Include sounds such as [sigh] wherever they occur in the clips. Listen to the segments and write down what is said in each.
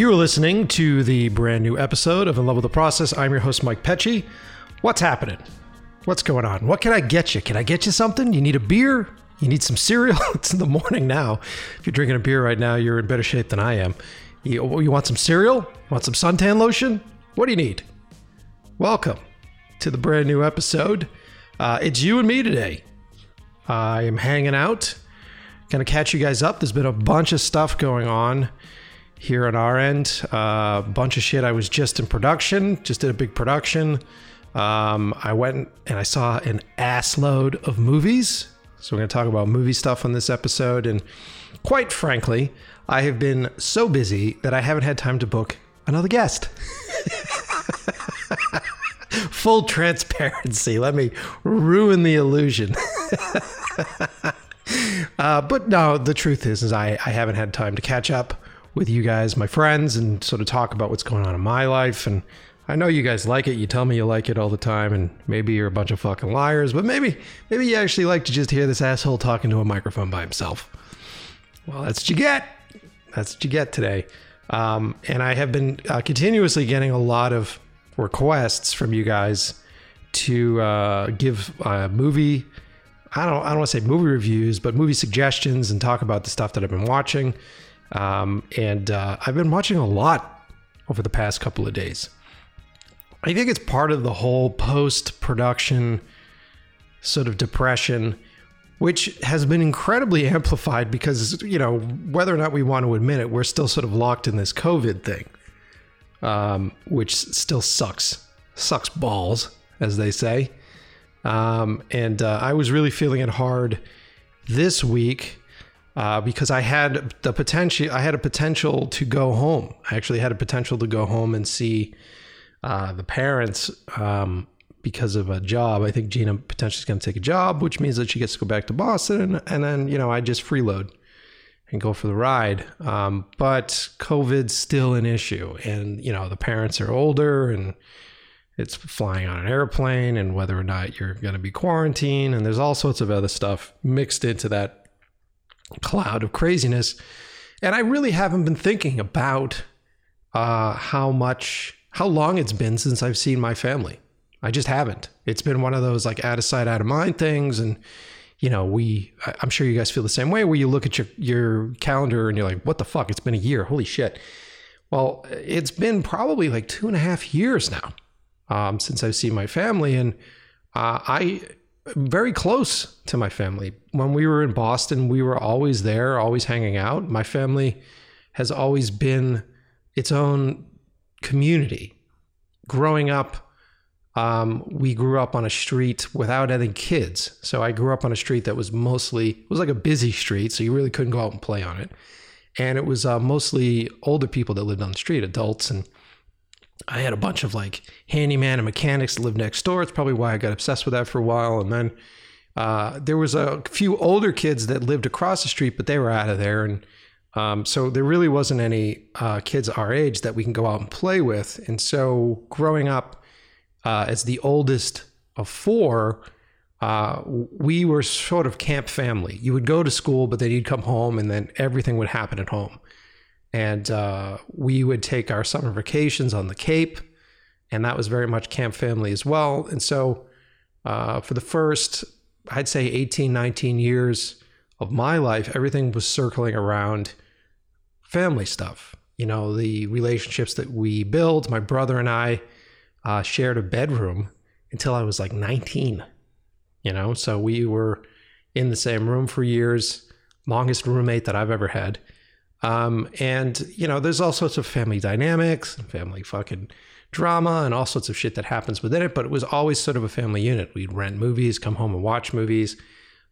You're listening to the brand new episode of In Love with the Process. I'm your host, Mike Pecci. What's happening? What's going on? What can I get you? Can I get you something? You need a beer? You need some cereal? [laughs] it's in the morning now. If you're drinking a beer right now, you're in better shape than I am. You, you want some cereal? Want some suntan lotion? What do you need? Welcome to the brand new episode. Uh, it's you and me today. I am hanging out. Gonna catch you guys up. There's been a bunch of stuff going on here on our end. A uh, bunch of shit. I was just in production, just did a big production. Um, I went and I saw an ass load of movies. So we're going to talk about movie stuff on this episode. And quite frankly, I have been so busy that I haven't had time to book another guest. [laughs] Full transparency. Let me ruin the illusion. [laughs] uh, but no, the truth is, is I, I haven't had time to catch up with you guys, my friends, and sort of talk about what's going on in my life. And I know you guys like it. You tell me you like it all the time, and maybe you're a bunch of fucking liars, but maybe maybe you actually like to just hear this asshole talking to a microphone by himself. Well, that's what you get. That's what you get today. Um, and I have been uh, continuously getting a lot of requests from you guys to uh, give a movie. I don't. I don't want to say movie reviews, but movie suggestions and talk about the stuff that I've been watching. Um, and uh, I've been watching a lot over the past couple of days. I think it's part of the whole post production sort of depression, which has been incredibly [laughs] amplified because, you know, whether or not we want to admit it, we're still sort of locked in this COVID thing, um, which still sucks. Sucks balls, as they say. Um, and uh, I was really feeling it hard this week uh, because I had the potential. I had a potential to go home. I actually had a potential to go home and see uh, the parents um, because of a job. I think Gina potentially is going to take a job, which means that she gets to go back to Boston, and, and then you know I just freeload and go for the ride. Um, but COVID's still an issue, and you know the parents are older and. It's flying on an airplane and whether or not you're going to be quarantined. And there's all sorts of other stuff mixed into that cloud of craziness. And I really haven't been thinking about uh, how much, how long it's been since I've seen my family. I just haven't. It's been one of those like out of sight, out of mind things. And, you know, we, I'm sure you guys feel the same way where you look at your, your calendar and you're like, what the fuck? It's been a year. Holy shit. Well, it's been probably like two and a half years now um, since I've seen my family. And uh, I, very close to my family. When we were in Boston, we were always there, always hanging out. My family has always been its own community. Growing up, um, we grew up on a street without any kids. So I grew up on a street that was mostly, it was like a busy street, so you really couldn't go out and play on it. And it was uh, mostly older people that lived on the street, adults. And I had a bunch of like handyman and mechanics that lived next door. It's probably why I got obsessed with that for a while. And then uh, there was a few older kids that lived across the street, but they were out of there. And um, so there really wasn't any uh, kids our age that we can go out and play with. And so growing up uh, as the oldest of four, uh, we were sort of camp family. You would go to school, but then you'd come home, and then everything would happen at home and uh, we would take our summer vacations on the Cape, and that was very much camp family as well. And so, uh, for the first, I'd say 18, 19 years of my life, everything was circling around family stuff. You know, the relationships that we built. My brother and I uh, shared a bedroom until I was like 19. You know, so we were in the same room for years, longest roommate that I've ever had. Um, and you know, there's all sorts of family dynamics, and family fucking drama, and all sorts of shit that happens within it. But it was always sort of a family unit. We'd rent movies, come home and watch movies.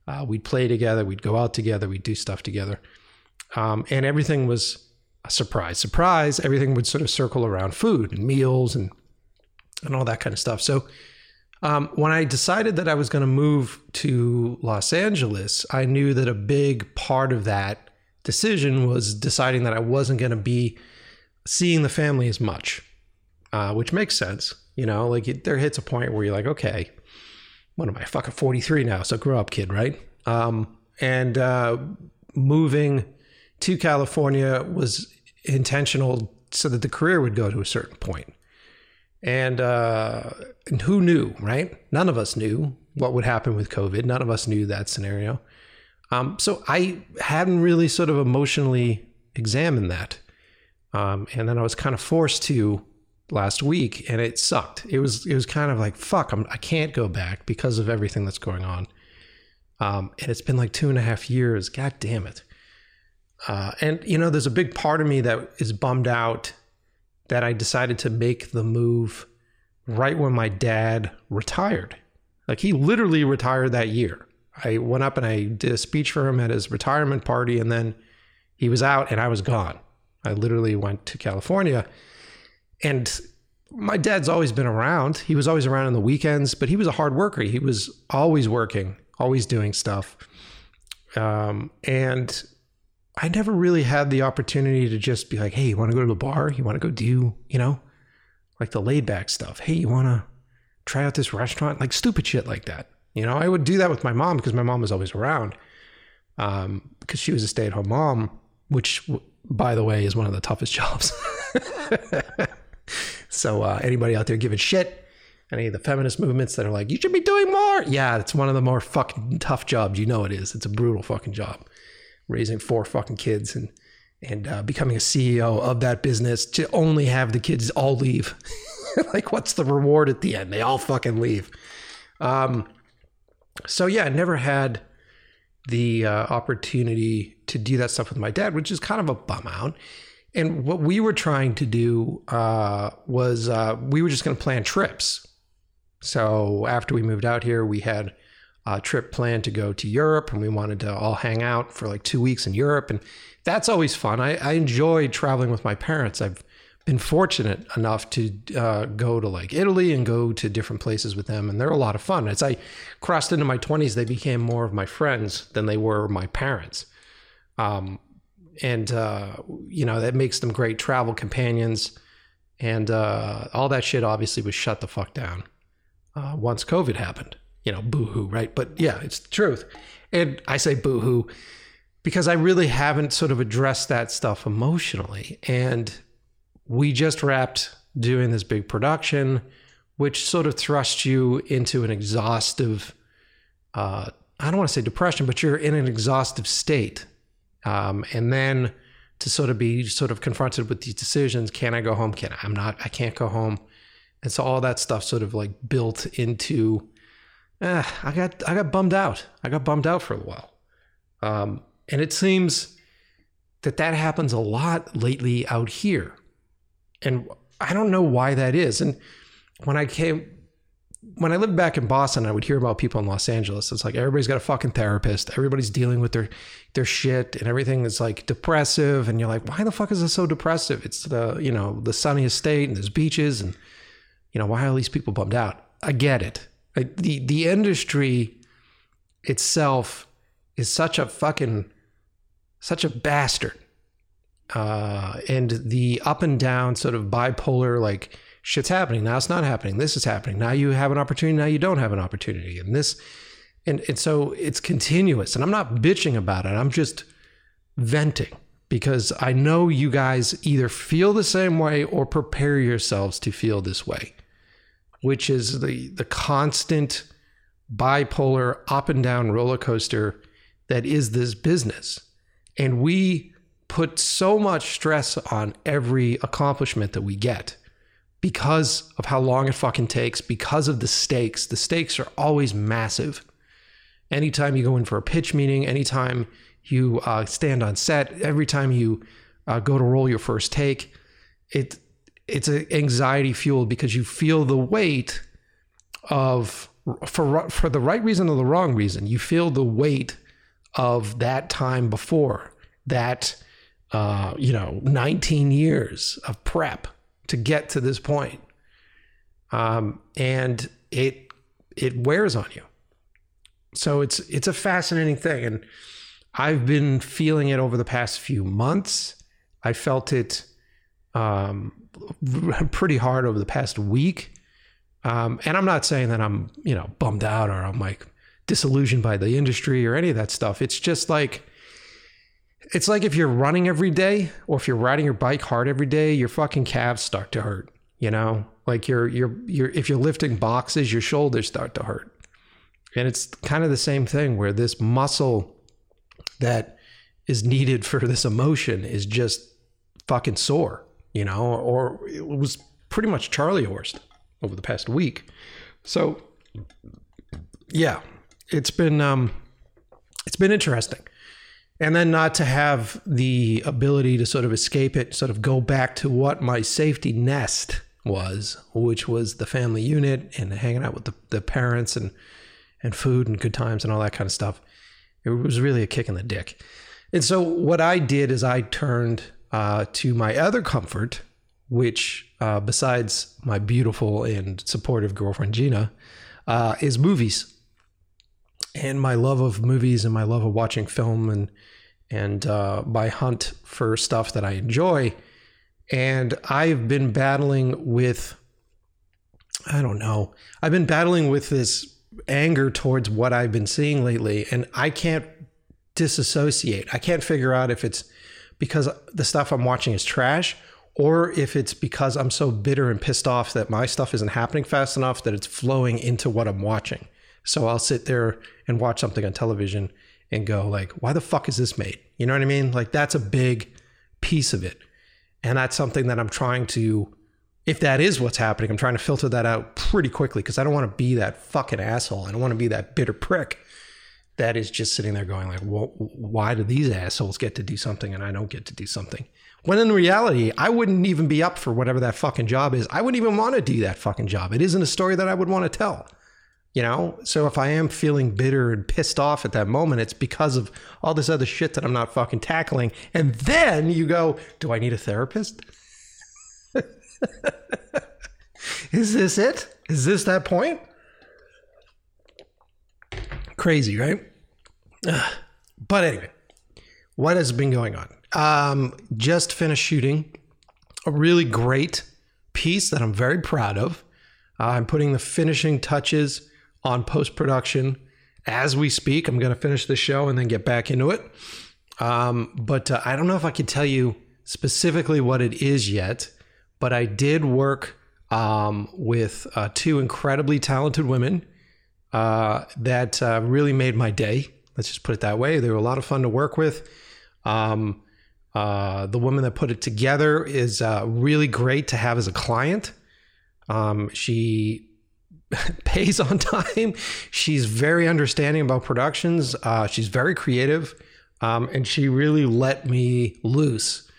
Uh, we'd play together. We'd go out together. We'd do stuff together. Um, and everything was a surprise, surprise. Everything would sort of circle around food and meals and and all that kind of stuff. So um, when I decided that I was going to move to Los Angeles, I knew that a big part of that decision was deciding that I wasn't going to be seeing the family as much, uh, which makes sense. You know, like it, there hits a point where you're like, okay, what am I, fucking 43 now? So grow up, kid, right? Um, and uh, moving to California was intentional so that the career would go to a certain point. And, uh, and who knew, right? None of us knew what would happen with COVID. None of us knew that scenario. Um, so I hadn't really sort of emotionally examined that. Um, and then I was kind of forced to last week and it sucked. It was, it was kind of like, fuck, I'm, I can't go back because of everything that's going on. Um, and it's been like two and a half years. God damn it. Uh, and, you know, there's a big part of me that is bummed out that I decided to make the move right when my dad retired. Like he literally retired that year. I went up and I did a speech for him at his retirement party, and then he was out and I was gone. I literally went to California. And my dad's always been around. He was always around on the weekends, but he was a hard worker. He was always working, always doing stuff. Um, and I never really had the opportunity to just be like, hey, you want to go to the bar? You want to go do, you know, like the laid back stuff? Hey, you want to try out this restaurant? Like stupid shit like that. You know, I would do that with my mom because my mom was always around um, because she was a stay at home mom, which, by the way, is one of the toughest [laughs] jobs. so, uh, anybody out there giving shit, any of the feminist movements that are like, you should be doing more. Yeah, it's one of the more fucking tough jobs. You know it is. It's a brutal fucking job raising four fucking kids and and uh, becoming a CEO of that business to only have the kids all leave. [laughs] like, what's the reward at the end? They all fucking leave. Um, so yeah, I never had the uh, opportunity to do that stuff with my dad, which is kind of a bum out. And what we were trying to do uh, was uh, we were just going to plan trips. So after we moved out here, we had a trip planned to go to Europe, and we wanted to all hang out for like two weeks in Europe, and that's always fun. I, I enjoy traveling with my parents. I've been fortunate enough to uh, go to like Italy and go to different places with them, and they're a lot of fun. As I crossed into my 20s, they became more of my friends than they were my parents. Um, and, uh, you know, that makes them great travel companions. And uh, all that shit obviously was shut the fuck down uh, once COVID happened. You know, boo hoo, right? But yeah, it's the truth. And I say boo hoo because I really haven't sort of addressed that stuff emotionally. And we just wrapped doing this big production, which sort of thrusts you into an exhaustive, uh, I don't want to say depression, but you're in an exhaustive state. Um, and then to sort of be sort of confronted with these decisions can I go home? Can I? I'm not, I can't go home. And so all that stuff sort of like built into, eh, I got, I got bummed out. I got bummed out for a while. Um, and it seems that that happens a lot lately out here and I don't know why that is. And when I came, when I lived back in Boston, I would hear about people in Los Angeles. It's like everybody's got a fucking therapist. Everybody's dealing with their their shit, and everything is like depressive. And you're like, why the fuck is this so depressive? It's the you know the sunniest state, and there's beaches, and you know why are all these people bummed out? I get it. I, the the industry itself is such a fucking such a bastard uh, and the up and down sort of bipolar like shit's happening. Now it's not happening. This is happening. Now you have an opportunity. Now you don't have an opportunity. And this and, and so it's continuous. And i'm not bitching about it. I'm just venting because i know you guys either feel the same way or prepare yourselves to feel this way which is the the constant bipolar up and down roller coaster that is this business. And we put so much stress on every accomplishment that we get because of how long it fucking takes, because of the stakes. The stakes are always massive. Anytime you go in for a pitch meeting, anytime you uh, stand on set, every time you uh, go to roll your first take, it it's anxiety fueled because you feel the weight of for for the right reason or the wrong reason. You feel the weight of that time before that uh, you know, 19 years of prep to get to this point. Um, and it it wears on you. So it's it's a fascinating thing. And I've been feeling it over the past few months. I felt it um, [laughs] pretty hard over the past week. Um, and I'm not saying that I'm, you know, bummed out or I'm like disillusioned by the industry or any of that stuff. It's just like it's like if you're running every day or if you're riding your bike hard every day, your fucking calves start to hurt, you know? Like you're you're you're if you're lifting boxes, your shoulders start to hurt. And it's kind of the same thing where this muscle that is needed for this emotion is just fucking sore, you know, or it was pretty much Charlie horsed over the past week. So yeah, it's been um it's been interesting. And then not to have the ability to sort of escape it, sort of go back to what my safety nest was, which was the family unit and hanging out with the, the parents and and food and good times and all that kind of stuff. It was really a kick in the dick. And so what I did is I turned uh, to my other comfort, which uh, besides my beautiful and supportive girlfriend Gina, uh, is movies. And my love of movies and my love of watching film and and uh, my hunt for stuff that I enjoy. And I've been battling with, I don't know, I've been battling with this anger towards what I've been seeing lately, and I can't disassociate. I can't figure out if it's because the stuff I'm watching is trash or if it's because I'm so bitter and pissed off that my stuff isn't happening fast enough that it's flowing into what I'm watching. So I'll sit there and watch something on television and go like, why the fuck is this made? You know what I mean? Like that's a big piece of it. And that's something that I'm trying to if that is what's happening, I'm trying to filter that out pretty quickly because I don't want to be that fucking asshole. I don't want to be that bitter prick that is just sitting there going like, well, why do these assholes get to do something and I don't get to do something? When in reality, I wouldn't even be up for whatever that fucking job is. I wouldn't even want to do that fucking job. It isn't a story that I would want to tell. You know? So if I am feeling bitter and pissed off at that moment, it's because of all this other shit that I'm not fucking tackling. And then you go, do I need a therapist? [laughs] Is this it? Is this that point? Crazy, right? Ugh. [sighs] But anyway, what has been going on? Um, just finished shooting a really great piece that I'm very proud of. Uh, I'm putting the finishing touches on post production as we speak. I'm going to finish the show and then get back into it. Um, but uh, I don't know if I can tell you specifically what it is yet but I did work um, with uh, two incredibly talented women uh, that uh, really made my day. Let's just put it that way. They were a lot of fun to work with. Um, uh, the woman that put it together is uh, really great to have as a client. Um, she [laughs] pays on time. She's very understanding about productions. Uh, she's very creative. Um, and she really let me loose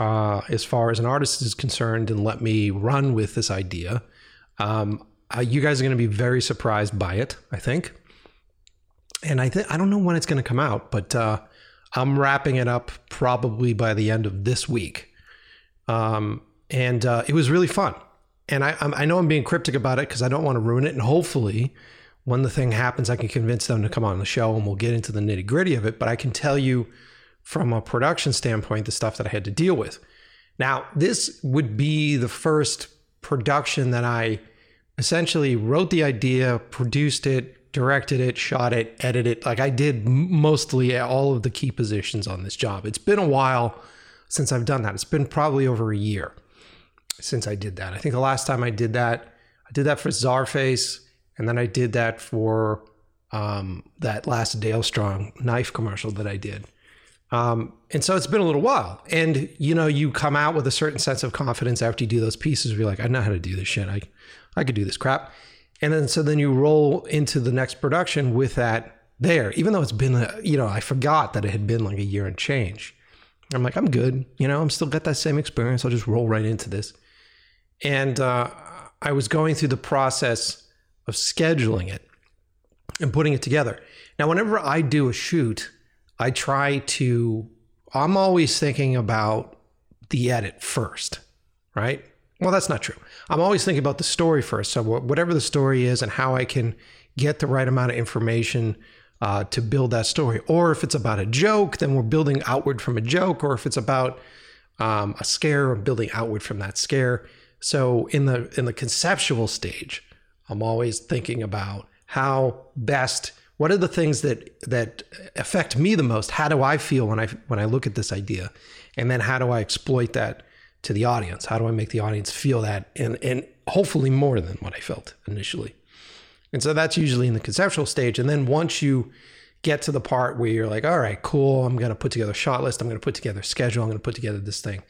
uh, as far as an artist is concerned and let me run with this idea. Um, uh, you guys are going to be very surprised by it, I think. And I think I don't know when it's going to come out, but uh, I'm wrapping it up probably by the end of this week. Um, and uh, it was really fun. And I, I know I'm being cryptic about it because I don't want to ruin it. And hopefully, when the thing happens, I can convince them to come on the show and we'll get into the nitty gritty of it. But I can tell you from a production standpoint, the stuff that I had to deal with. Now, this would be the first production that I essentially wrote the idea, produced it, directed it, shot it, edited it. Like I did mostly all of the key positions on this job. It's been a while since I've done that. It's been probably over a year since I did that. I think the last time I did that, I did that for Czarface, and then I did that for um, that last Dale Strong knife commercial that I did. Um, and so it's been a little while. And, you know, you come out with a certain sense of confidence after you do those pieces. You're like, I know how to do this shit. I, I could do this crap. And then, so then you roll into the next production with that there, even though it's been, a, you know, I forgot that it had been like a year and change. I'm like, I'm good. You know, I'm still got that same experience. I'll just roll right into this. And uh, I was going through the process of scheduling it and putting it together. Now, whenever I do a shoot, I try to, I'm always thinking about the edit first, right? Well, that's not true. I'm always thinking about the story first. So, whatever the story is and how I can get the right amount of information uh, to build that story. Or if it's about a joke, then we're building outward from a joke. Or if it's about um, a scare, I'm building outward from that scare. So, in the in the conceptual stage, I'm always thinking about how best what are the things that that affect me the most? How do I feel when I when I look at this idea? And then how do I exploit that to the audience? How do I make the audience feel that and and hopefully more than what I felt initially? And so that's usually in the conceptual stage. And then once you get to the part where you're like, all right, cool, I'm going to put together a shot list, I'm going to put together a schedule, I'm going to put together this thing.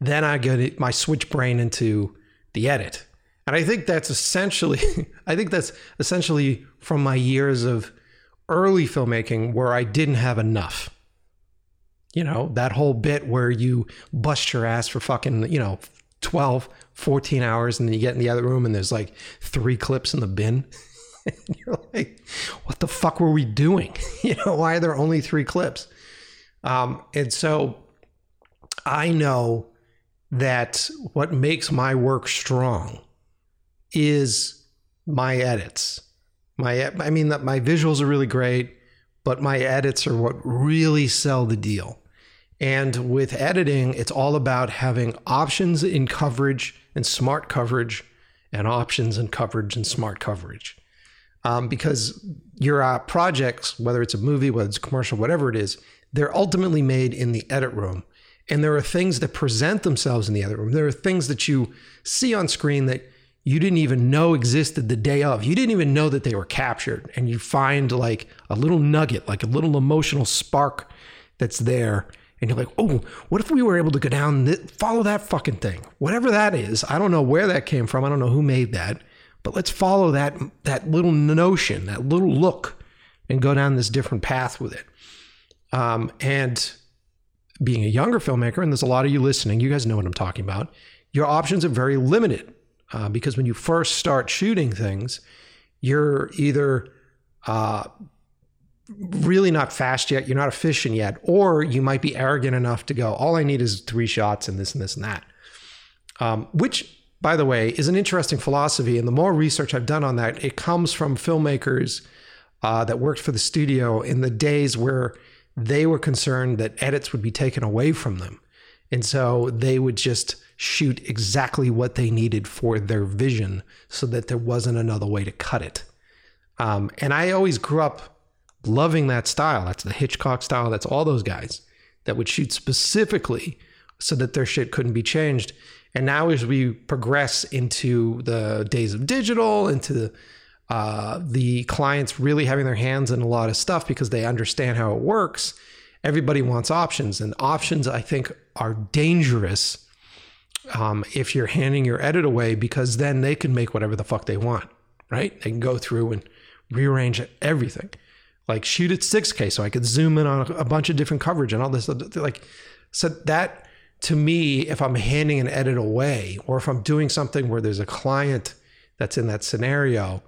Then I get my switch brain into the edit. And I think that's essentially, [laughs] I think that's essentially from my years of early filmmaking where I didn't have enough. You know, that whole bit where you bust your ass for fucking, you know, 12, 14 hours and then you get in the other room and there's like three clips in the bin. [laughs] and you're like, what the fuck were we doing? [laughs] you know, why are there only three clips? Um, and so I know that what makes my work strong is my edits. My, I mean, that my visuals are really great, but my edits are what really sell the deal. And with editing, it's all about having options in coverage and smart coverage, and options in coverage and smart coverage. Um, because your uh, projects, whether it's a movie, whether it's commercial, whatever it is, they're ultimately made in the edit room. And there are things that present themselves in the other room. There are things that you see on screen that you didn't even know existed the day of. You didn't even know that they were captured. And you find like a little nugget, like a little emotional spark that's there. And you're like, oh, what if we were able to go down, th- follow that fucking thing? Whatever that is. I don't know where that came from. I don't know who made that. But let's follow that, that little notion, that little look, and go down this different path with it. Um, and being a younger filmmaker, and there's a lot of you listening, you guys know what I'm talking about, your options are very limited uh, because when you first start shooting things, you're either uh, really not fast yet, you're not efficient yet, or you might be arrogant enough to go, all I need is three shots and this and this and that. Um, which, by the way, is an interesting philosophy. And the more research I've done on that, it comes from filmmakers uh, that worked for the studio in the days where they were concerned that edits would be taken away from them. And so they would just shoot exactly what they needed for their vision so that there wasn't another way to cut it. Um, and I always grew up loving that style. That's the Hitchcock style. That's all those guys that would shoot specifically so that their shit couldn't be changed. And now, as we progress into the days of digital, into uh, the clients really having their hands in a lot of stuff because they understand how it works, everybody wants options. And options, I think, are dangerous um, if you're handing your edit away because then they can make whatever the fuck they want, right? They can go through and rearrange everything. Like shoot at 6K so I could zoom in on a, bunch of different coverage and all this. Like, so that to me, if I'm handing an edit away or if I'm doing something where there's a client that's in that scenario,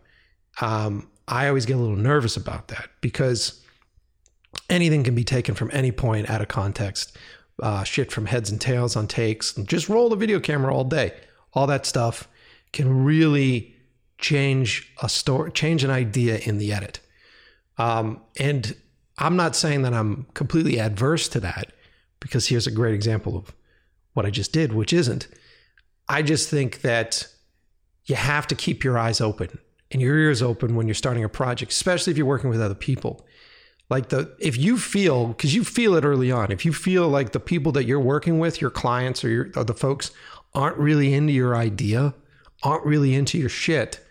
um, I always get a little nervous about that because anything can be taken from any point out of context uh, shit from heads and tails on takes. Just roll the video camera all day. All that stuff can really change a story, change an idea in the edit. Um, and I'm not saying that I'm completely adverse to that because here's a great example of what I just did, which isn't. I just think that you have to keep your eyes open and your ears open when you're starting a project, especially if you're working with other people. Like the if you feel because you feel it early on. If you feel like the people that you're working with your clients or, your, or the folks aren't really into your idea aren't really into your shit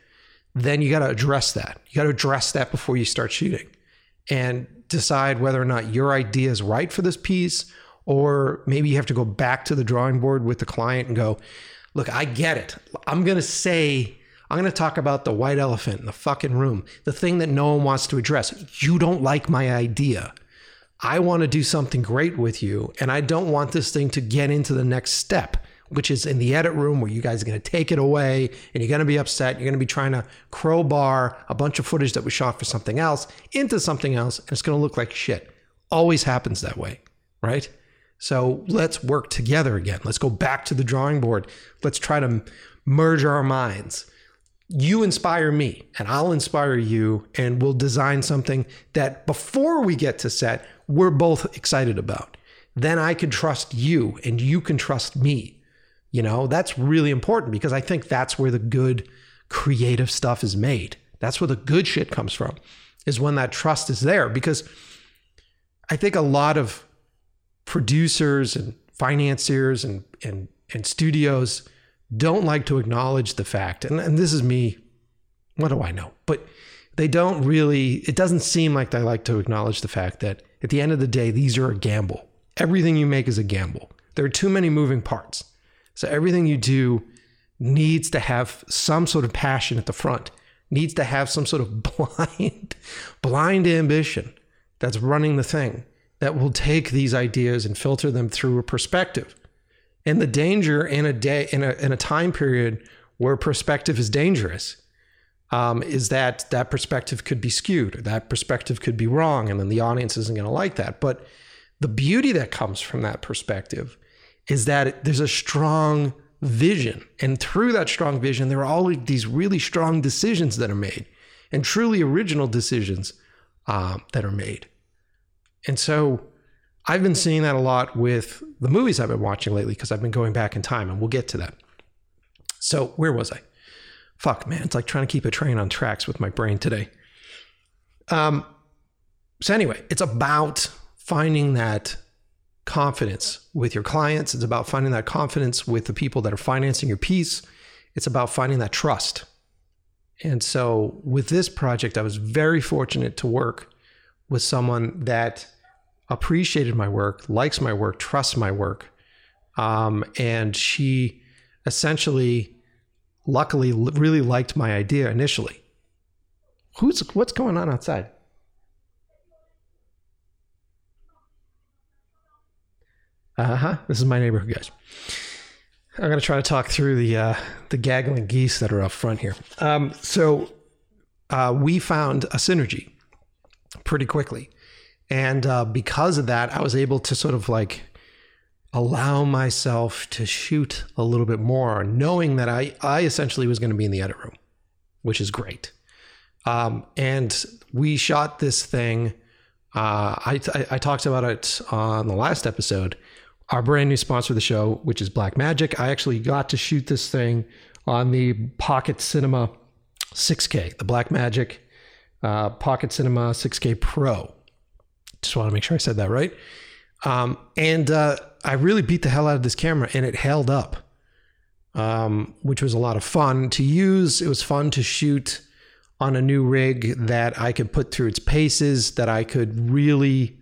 then you got to address that. You got to address that before you start shooting and decide whether or not your idea is right for this piece or maybe you have to go back to the drawing board with the client and go look i get it. I'm going to say I'm going to talk about the white elephant in the fucking room, the thing that no one wants to address. You don't like my idea. I want to do something great with you, and I don't want this thing to get into the next step, which is in the edit room where you guys are going to take it away and you're going to be upset. You're going to be trying to crowbar a bunch of footage that was shot for something else into something else, and it's going to look like shit. Always happens that way, right? So let's work together again. Let's go back to the drawing board. Let's try to merge our minds you inspire me and I'll inspire you and we'll design something that before we get to set, we're both excited about. Then I can trust you and you can trust me. You know, that's really important because I think that's where the good creative stuff is made. That's where the good shit comes from. is when that trust is there because I think a lot of producers and financiers and and and studios don't like to acknowledge the fact and, and this is me what do I know? But they don't really it doesn't seem like they like to acknowledge the fact that at the end of the day these are a gamble. Everything you make is a gamble. There are too many moving parts. So everything you do needs to have some sort of passion at the front needs to have some sort of [laughs] blind blind ambition that's running the thing that will take these ideas and filter them through a perspective. And the danger in a day in a in a time period where perspective is dangerous um, is that that perspective could be skewed or that perspective could be wrong, and then the audience isn't going to like that. But the beauty that comes from that perspective is that there's a strong vision, and through that strong vision, there are all these really strong decisions that are made, and truly original decisions uh, that are made. And so I've been seeing that a lot with the movies I've been watching lately because I've been going back in time and we'll get to that. So, where was I? Fuck, man. It's like trying to keep a train on tracks with my brain today. Um, so, anyway, it's about finding that confidence with your clients. It's about finding that confidence with the people that are financing your piece. It's about finding that trust. And so, with this project, I was very fortunate to work with someone that appreciated my work, likes my work, trusts my work. Um, and she essentially, luckily, really liked my idea initially. Who's what's going on outside? Uh huh. This is my neighborhood, guys. I'm gonna try to talk through the uh, the gaggling geese that are up front here. Um, so uh, we found a synergy pretty quickly. And uh, because of that, I was able to sort of like allow myself to shoot a little bit more, knowing that I, I essentially was going to be in the edit room, which is great. Um, and we shot this thing. Uh, I, I, I talked about it on the last episode. Our brand new sponsor of the show, which is Blackmagic. I actually got to shoot this thing on the Pocket Cinema 6K, the Blackmagic uh, Pocket Cinema 6K Pro. Just want to make sure I said that right. Um, and uh, I really beat the hell out of this camera, and it held up, um, which was a lot of fun to use. It was fun to shoot on a new rig that I could put through its paces, that I could really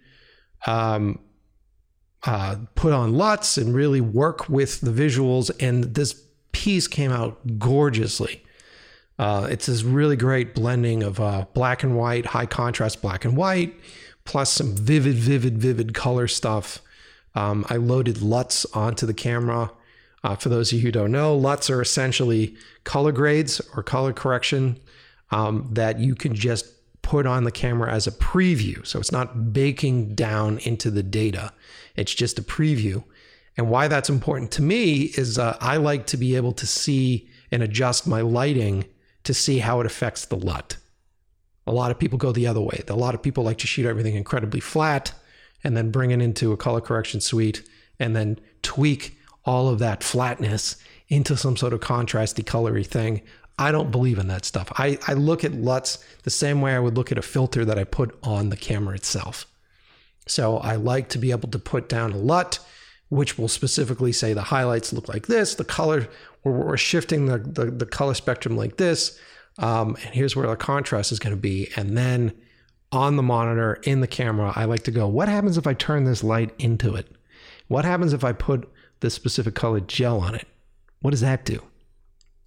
um, uh, put on LUTs and really work with the visuals. And this piece came out gorgeously. Uh, it's this really great blending of uh, black and white, high contrast black and white, plus some vivid, vivid, vivid color stuff. Um, I loaded LUTs onto the camera. Uh, for those of you who don't know, LUTs are essentially color grades or color correction um, that you can just put on the camera as a preview. So it's not baking down into the data, it's just a preview. And why that's important to me is uh, I like to be able to see and adjust my lighting to see how it affects the LUT. A lot of people go the other way. A lot of people like to shoot everything incredibly flat and then bring it into a color correction suite and then tweak all of that flatness into some sort of contrasty, colory thing. I don't believe in that stuff. I, I look at LUTs the same way I would look at a filter that I put on the camera itself. So I like to be able to put down a LUT, which will specifically say the highlights look like this, the color we're, we're shifting the, the, the color spectrum like this. Um, and here's where the contrast is going to be. And then on the monitor in the camera, I like to go, what happens if I turn this light into it? What happens if I put this specific colored gel on it? What does that do?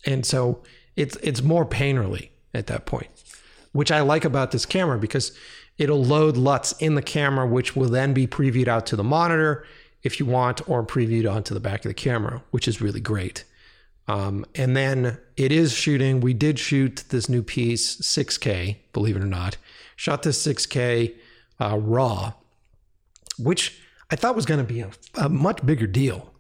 And so it's it's more painterly at that point, which I like about this camera because it'll load LUTs in the camera, which will then be previewed out to the monitor if you want, or previewed onto the back of the camera, which is really great. Um, and then it is shooting. We did shoot this new piece 6K, believe it or not. Shot this 6K uh, raw, which I thought was going to be a, a, much bigger deal.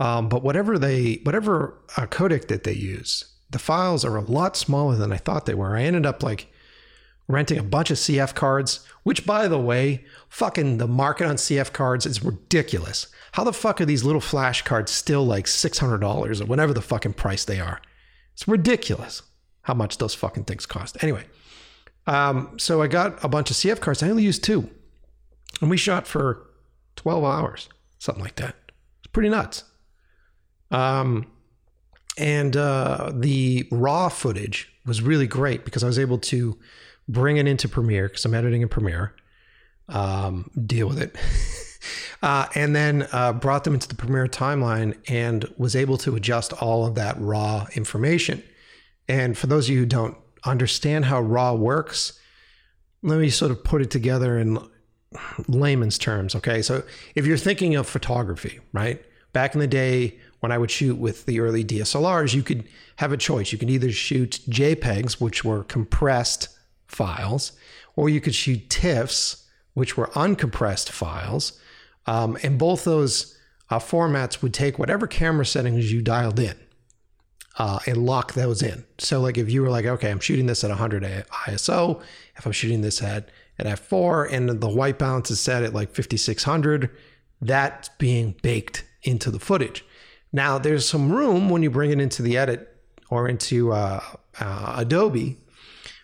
Um, but whatever they, whatever uh, codec that they use, the files are a lot smaller than I thought they were. I ended up like renting a bunch of CF cards, which by the way, fucking the market on CF cards is ridiculous. How the fuck are these little flash cards still like $600 or whatever the fucking price they are? It's ridiculous how much those fucking things cost. Anyway, Um, so I got a bunch of CF cards. I only used two, and we shot for twelve hours, something like that. It's pretty nuts. Um, and uh, the raw footage was really great because I was able to bring it into Premiere because I'm editing in Premiere, um, deal with it, [laughs] uh, and then uh, brought them into the Premiere timeline and was able to adjust all of that raw information. And for those of you who don't understand how raw works, let me sort of put it together in layman's terms. Okay, so if you're thinking of photography, right? Back in the day, when I would shoot with the early DSLRs, you could have a choice. You could either shoot JPEGs, which were compressed files, or you could shoot TIFFs, which were uncompressed files. Um, and both those uh, formats would take whatever camera settings you dialed in uh, and lock those in. So, like if you were like, okay, I'm shooting this at 100 ISO, if I'm shooting this at at f4 and the white balance is set at like 5600, that's being baked into the footage. Now, there's some room when you bring it into the edit or into uh, uh, Adobe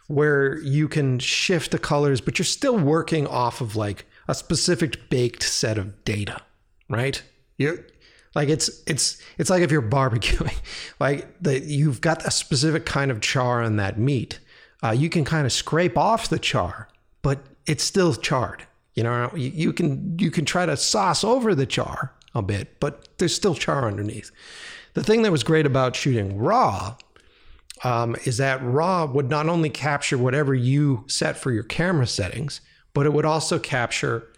where you can shift the colors, but you're still working off of like a specific baked set of data, right? You like it's it's it's like if you're [laughs] barbecuing, like the, you've got a specific kind of char on that meat. Uh, you can kind of scrape off the char, but it's still charred. You know, you, you can you can try to sauce over the char, a bit, but there's still char underneath. The thing that was great about shooting raw um, is that raw would not only capture whatever you set for your camera settings, but it would also capture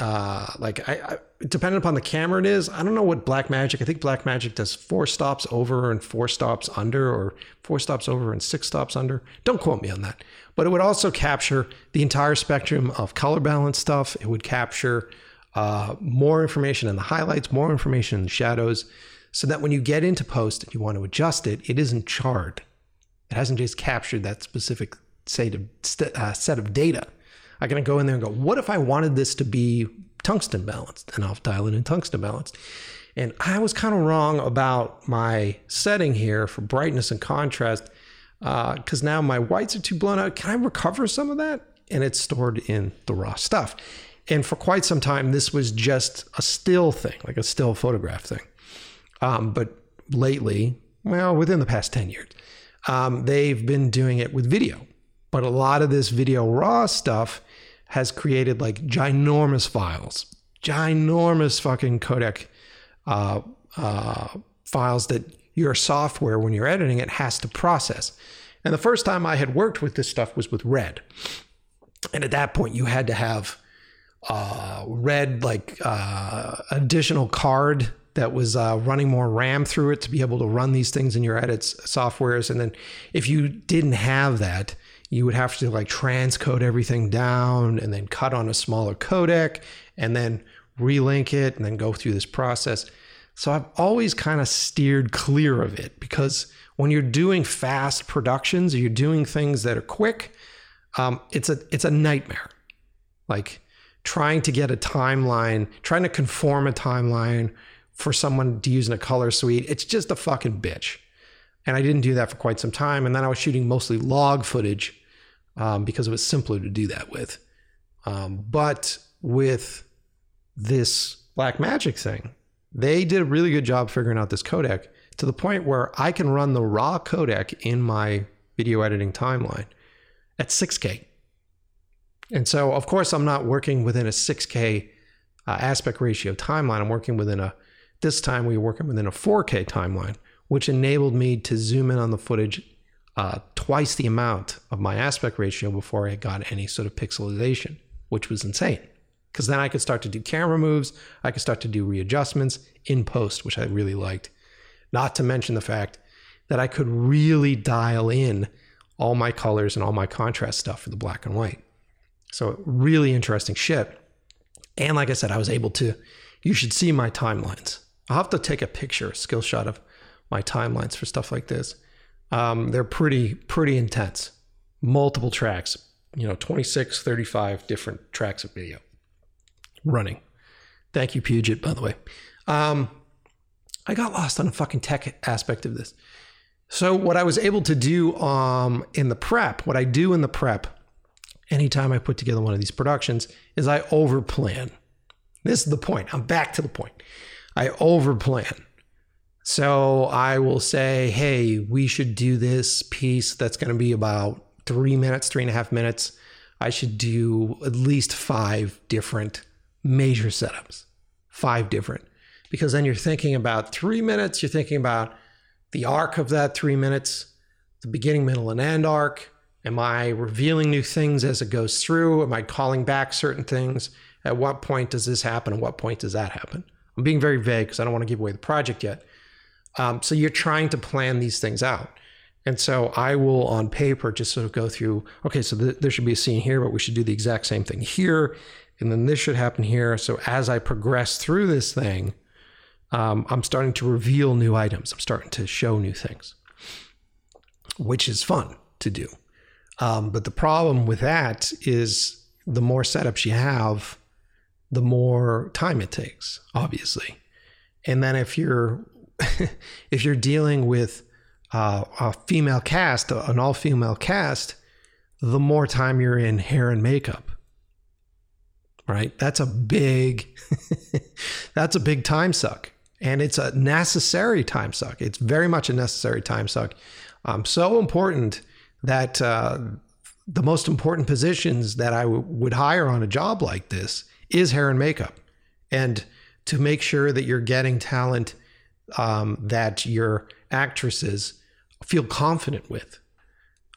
uh, like I, I depending upon the camera it is. I don't know what Blackmagic. I think Blackmagic does four stops over and four stops under, or four stops over and six stops under. Don't quote me on that. But it would also capture the entire spectrum of color balance stuff. It would capture uh, more information in the highlights, more information in the shadows, so that when you get into post and you want to adjust it, it isn't charred. It hasn't just captured that specific uh, set of data. I can go in there and go, what if I wanted this to be tungsten balanced? And I'll dial it in tungsten balanced. And I was kind of wrong about my setting here for brightness and contrast because uh, now my whites are too blown out. Can I recover some of that? And it's stored in the raw stuff. And for quite some time, this was just a still thing, like a still photograph thing. Um, but lately, well, within the past 10 years, um, they've been doing it with video. But a lot of this video raw stuff has created like ginormous files, ginormous fucking codec uh, uh, files that your software, when you're editing it, has to process. And the first time I had worked with this stuff was with Red. And at that point, you had to have uh, red like uh, additional card that was uh, running more RAM through it to be able to run these things in your edits softwares. And then if you didn't have that, you would have to like transcode everything down and then cut on a smaller codec and then relink it and then go through this process. So I've always kind of steered clear of it because when you're doing fast productions or you're doing things that are quick, um, it's a it's a nightmare. Like trying to get a timeline, trying to conform a timeline for someone to use in a color suite, it's just a fucking bitch. And I didn't do that for quite some time. And then I was shooting mostly log footage um, because it was simpler to do that with. Um, but with this Blackmagic thing, they did a really good job figuring out this codec to the point where I can run the raw codec in my video editing timeline at 6K. And so, of course, I'm not working within a 6K uh, aspect ratio timeline. I'm working within a, this time we were working within a 4K timeline, which enabled me to zoom in on the footage uh, twice the amount of my aspect ratio before I got any sort of pixelization, which was insane. Because then I could start to do camera moves, I could start to do readjustments in post, which I really liked. Not to mention the fact that I could really dial in all my colors and all my contrast stuff for the black and white. So really interesting shit. And like I said, I was able to, you should see my timelines. I'll have to take a picture, a skill shot of my timelines for stuff like this. Um, they're pretty, pretty intense. Multiple tracks, you know, 26, 35 different tracks of video running. Thank you, Puget, by the way. Um, I got lost on a fucking tech aspect of this. So what I was able to do um, in the prep, what I do in the prep anytime I put together one of these productions is I overplan. This is the point. I'm back to the point. I overplan. So I will say, hey, we should do this piece that's going to be about three minutes, three and a half minutes. I should do at least five different major setups, five different. Because then you're thinking about three minutes, you're thinking about the arc of that three minutes, the beginning, middle, and end arc. Am I revealing new things as it goes through? Am I calling back certain things? At what point does this happen? At what point does that happen? I'm being very vague because I don't want to give away the project yet. Um, so you're trying to plan these things out. And so I will, on paper, just sort of go through okay, so th- there should be a scene here, but we should do the exact same thing here. And then this should happen here. So as I progress through this thing, um, I'm starting to reveal new items. I'm starting to show new things, which is fun to do. Um, but the problem with that is the more setups you have, the more time it takes, obviously. And then if you're [laughs] if you're dealing with uh, a female cast, an all female cast, the more time you're in hair and makeup. Right? That's a big [laughs] that's a big time suck. And it's a necessary time suck. It's very much a necessary time suck. Um, so important that uh, the most important positions that I w- would hire on a job like this is hair and makeup. And to make sure that you're getting talent um, that your actresses feel confident with.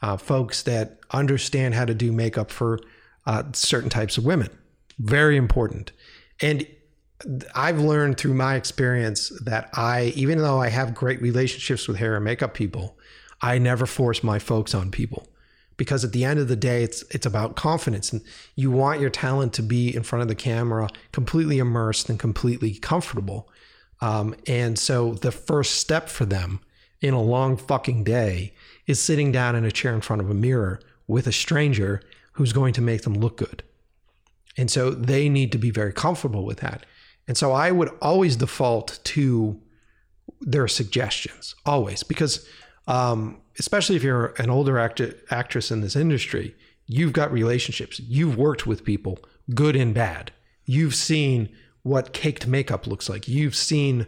Uh, folks that understand how to do makeup for uh, certain types of women. Very important. And I've learned through my experience that I, even though I have great relationships with hair and makeup people, I never force my folks on people because at the end of the day, it's it's about confidence, and you want your talent to be in front of the camera, completely immersed and completely comfortable. Um, and so the first step for them in a long fucking day is sitting down in a chair in front of a mirror with a stranger who's going to make them look good. And so they need to be very comfortable with that. And so I would always default to their suggestions, always, because um, especially if you're an older act- actress in this industry, you've got relationships, you've worked with people, good and bad. You've seen what caked makeup looks like. You've seen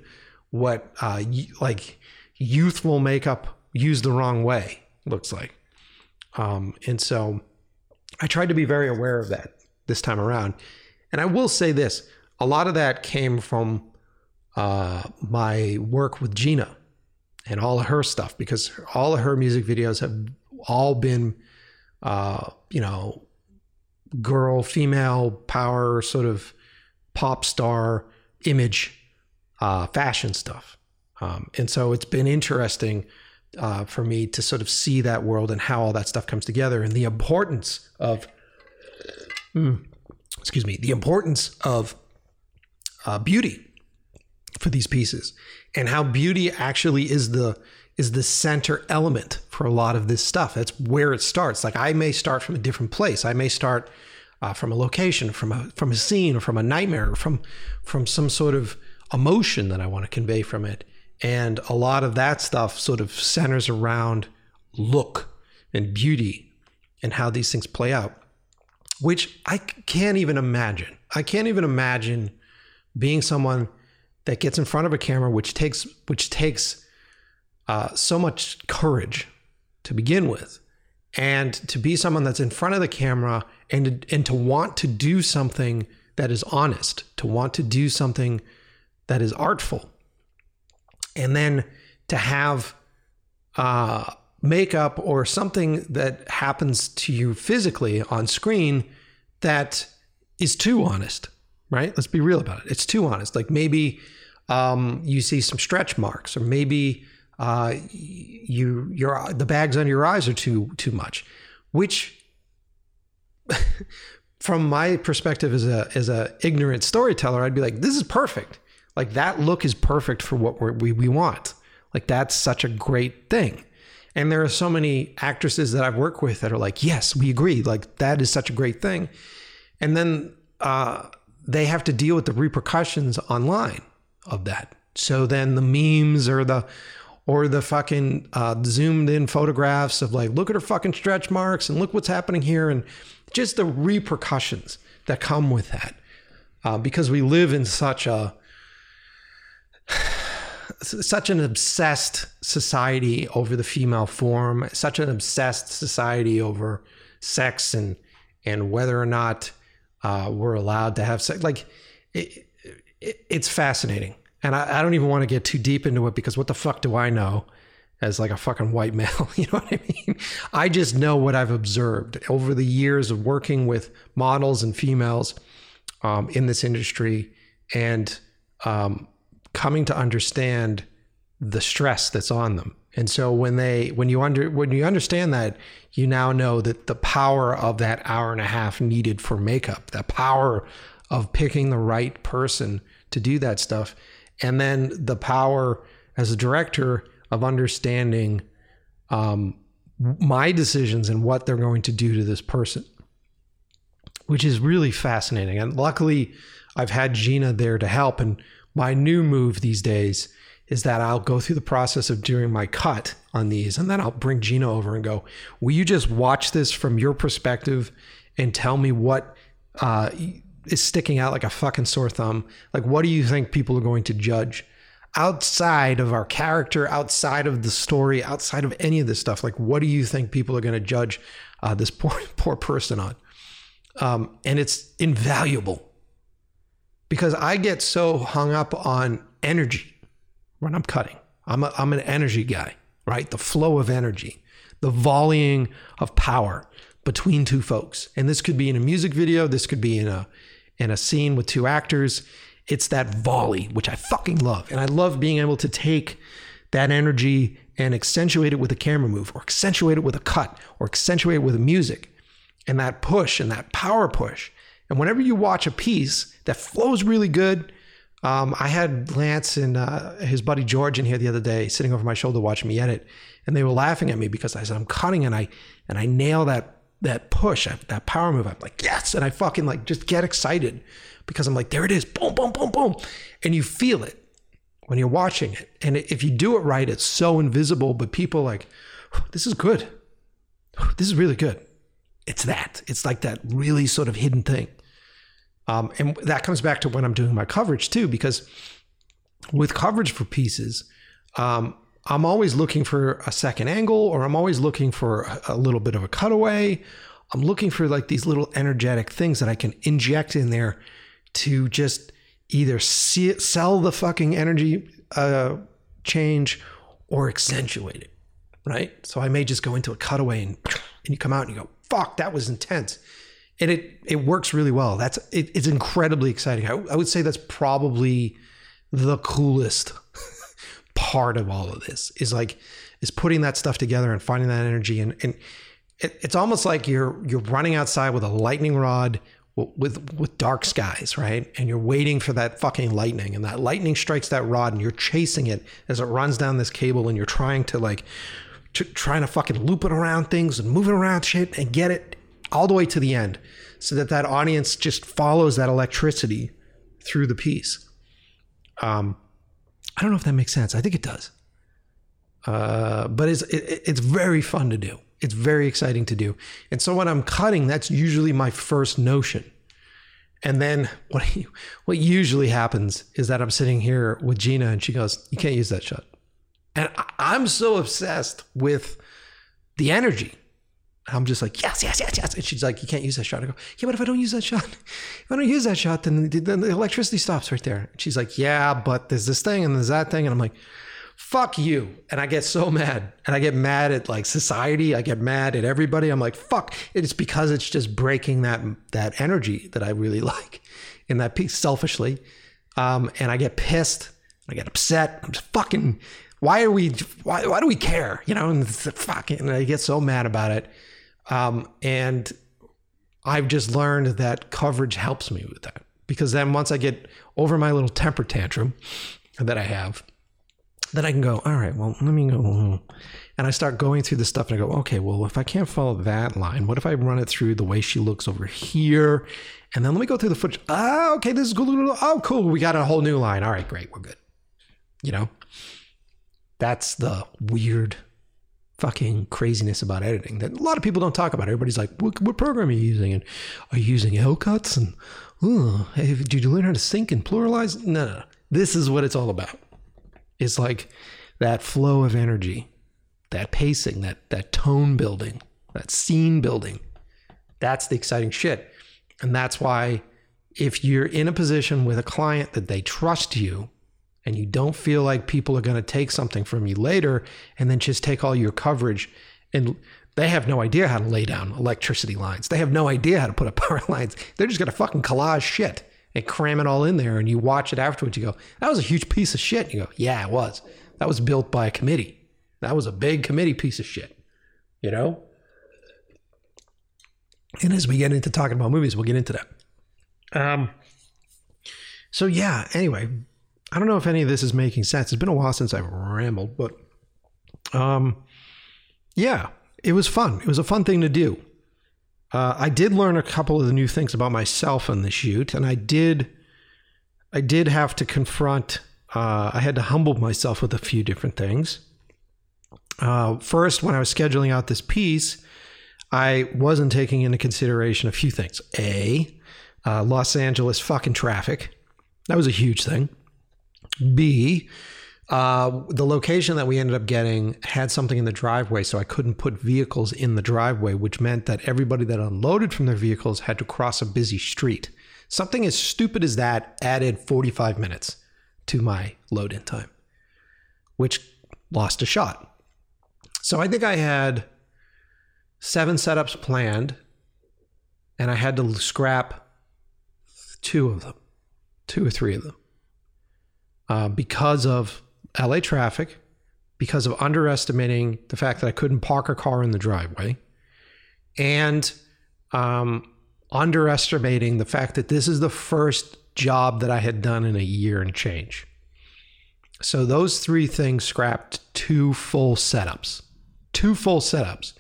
what uh, like youthful makeup used the wrong way looks like. Um, and so I tried to be very aware of that this time around. And I will say this a lot of that came from uh, my work with Gina and all of her stuff because all of her music videos have all been, uh, you know, girl, female power, sort of pop star image, uh, fashion stuff. Um, and so it's been interesting uh, for me to sort of see that world and how all that stuff comes together and the importance of, mm, excuse me, the importance of uh, beauty for these pieces and how beauty actually is the is the center element for a lot of this stuff. That's where it starts. Like I may start from a different place. I may start uh, from a location, from a from a scene, or from a nightmare, or from from some sort of emotion that I want to convey from it. And a lot of that stuff sort of centers around look and beauty and how these things play out, which I can't even imagine. I can't even imagine being someone that gets in front of a camera, which takes which takes uh, so much courage to begin with, and to be someone that's in front of the camera and and to want to do something that is honest, to want to do something that is artful, and then to have uh, makeup or something that happens to you physically on screen that is too honest, right? Let's be real about it. It's too honest. Like maybe um, you see some stretch marks, or maybe uh, you your the bags under your eyes are too too much, which. [laughs] from my perspective as a as a ignorant storyteller, I'd be like, this is perfect. Like that look is perfect for what we we want. Like that's such a great thing. And there are so many actresses that I've worked with that are like, yes, we agree. Like that is such a great thing. And then uh, they have to deal with the repercussions online of that. So then the memes or the or the fucking uh, zoomed in photographs of like, look at her fucking stretch marks and look what's happening here. And just the repercussions that come with that. Uh, because we live in such a [sighs] such an obsessed society over the female form, such an obsessed society over sex and and whether or not uh, we're allowed to have sex. Like it, it, it's fascinating, and I, I don't even want to get too deep into it because what the fuck do I know? As like a fucking white [laughs] male, you know what I mean? I just know what I've observed over the years of working with models and females um, in this industry, and um, coming to understand the stress that's on them. And so when they when you under when you understand that, you now know that the power of that hour and a half needed for makeup, the power of picking the right person to do that stuff, and then the power as a director of understanding um, my decisions and what they're going to do to this person, which is really fascinating. And luckily, I've had Gina there to help. And my new move these days is that I'll go through the process of doing my cut on these and then I'll bring Gina over and go, Will you just watch this from your perspective and tell me what uh, is sticking out like a fucking sore thumb? Like, what do you think people are going to judge? Outside of our character, outside of the story, outside of any of this stuff, like what do you think people are going to judge uh, this [laughs] poor poor person on? Um, and it's invaluable because I get so hung up on energy when I'm cutting. I'm, a, I'm an energy guy, right? The flow of energy, the volleying of power between two folks. And this could be in a music video, this could be in a in a scene with two actors. It's that volley, which I fucking love. And I love being able to take that energy and accentuate it with a camera move or accentuate it with a cut or accentuate it with music and that push and that power push and whenever you watch a piece that flows really good, um, I had Lance and uh, his buddy George in here the other day, sitting over my shoulder watching me edit, and they were laughing at me because I said I'm cutting and I and I nail that that push, that power move. I'm like yes, and I fucking like just get excited because I'm like there it is, boom, boom, boom, boom, and you feel it when you're watching it. And if you do it right, it's so invisible, but people like this is good, this is really good. It's that. It's like that really sort of hidden thing. Um, and that comes back to when I'm doing my coverage too, because with coverage for pieces, um, I'm always looking for a second angle or I'm always looking for a, little bit of a cutaway. I'm looking for like these little energetic things that I can inject in there to just either see, sell the fucking energy uh, change or accentuate it, right? So I may just go into a cutaway and, and you come out and you go, fuck, that was intense and it it works really well. That's it, it's incredibly exciting. I, I would say that's probably the coolest part of all of this is like is putting that stuff together and finding that energy and and it, it's almost like you're you're running outside with a lightning rod with with dark skies, right? And you're waiting for that fucking lightning, and that lightning strikes that rod, and you're chasing it as it runs down this cable, and you're trying to like, trying to fucking loop it around things and move it around shit and get it all the way to the end so that that audience just follows that electricity through the piece. Um, I don't know if that makes sense. I think it does. Uh, but it's it, it's very fun to do. It's very exciting to do. And so when I'm cutting, that's usually my first notion. And then [laughs] what what usually happens is that I'm sitting here with Gina and she goes, "You can't use that shot." And I'm so obsessed with the energy I'm just like, yes, yes, yes, yes. And she's like, you can't use that shot. I go, yeah, but if I don't use that shot, [laughs] if I don't use that shot, then, then the electricity stops right there. And she's like, yeah, but there's this thing and there's that thing. And I'm like, fuck you. And I get so mad. And I get mad at like society. I get mad at everybody. I'm like, fuck. It's because it's just breaking that that energy that I really [laughs] like in that piece selfishly. Um, and I get pissed. I get upset. I'm just fucking. Why are we? Why, why do we care? You know? And fucking. And I get so mad about it. Um, and I've just learned that coverage helps me with that because then once I get over my little temper tantrum that I have, then I can go, all right, well, let me go. And I start going through the stuff and I go, okay, well, if I can't follow that line, what if I run it through the way she looks over here? And then let me go through the footage. Ah, okay, this is cool. Oh, cool. We got a whole new line. All right, great. We're good. You know, that's the weird fucking craziness about editing that a lot of people don't talk about. Everybody's like, what, what program are you using? And are you using L cuts? And hey, did you learn how to sync and PluralEyes? No, no, no. This is what it's all about. It's like that flow of energy, that pacing, that that tone building, that scene building. That's the exciting shit. And that's why if you're in a position with a client that they trust you and you don't feel like people are going to take something from you later and then just take all your coverage and they have no idea how to lay down electricity lines. They have no idea how to put up [laughs] power lines. They're just going to fucking collage shit and cram it all in there. And you watch it afterwards, you go, that was a huge piece of shit. you go, yeah, it was. That was built by a committee. That was a big committee piece of shit, you know? And as we get into talking about movies, we'll get into that. Um, so yeah, anyway, I don't know if any of this is making sense. It's been a while since I've rambled, but um, yeah, it was fun. It was a fun thing to do. Uh, I did learn a couple of the new things about myself in the shoot, and I did, I did have to confront. Uh, I had to humble myself with a few different things. Uh, first, when I was scheduling out this piece, I wasn't taking into consideration a few things. A, uh, Los Angeles fucking traffic. That was a huge thing. B, uh, the location that we ended up getting had something in the driveway, so I couldn't put vehicles in the driveway, which meant that everybody that unloaded from their vehicles had to cross a busy street. Something as stupid as that added 45 minutes to my load in time, which lost a shot. So I think I had seven setups planned, and I had to scrap two of them, two or three of them, uh, because of LA traffic, because of underestimating the fact that I couldn't park a car in the driveway, and um, underestimating the fact that this is the first job that I had done in a year and change. So those three things scrapped two full setups, two full setups.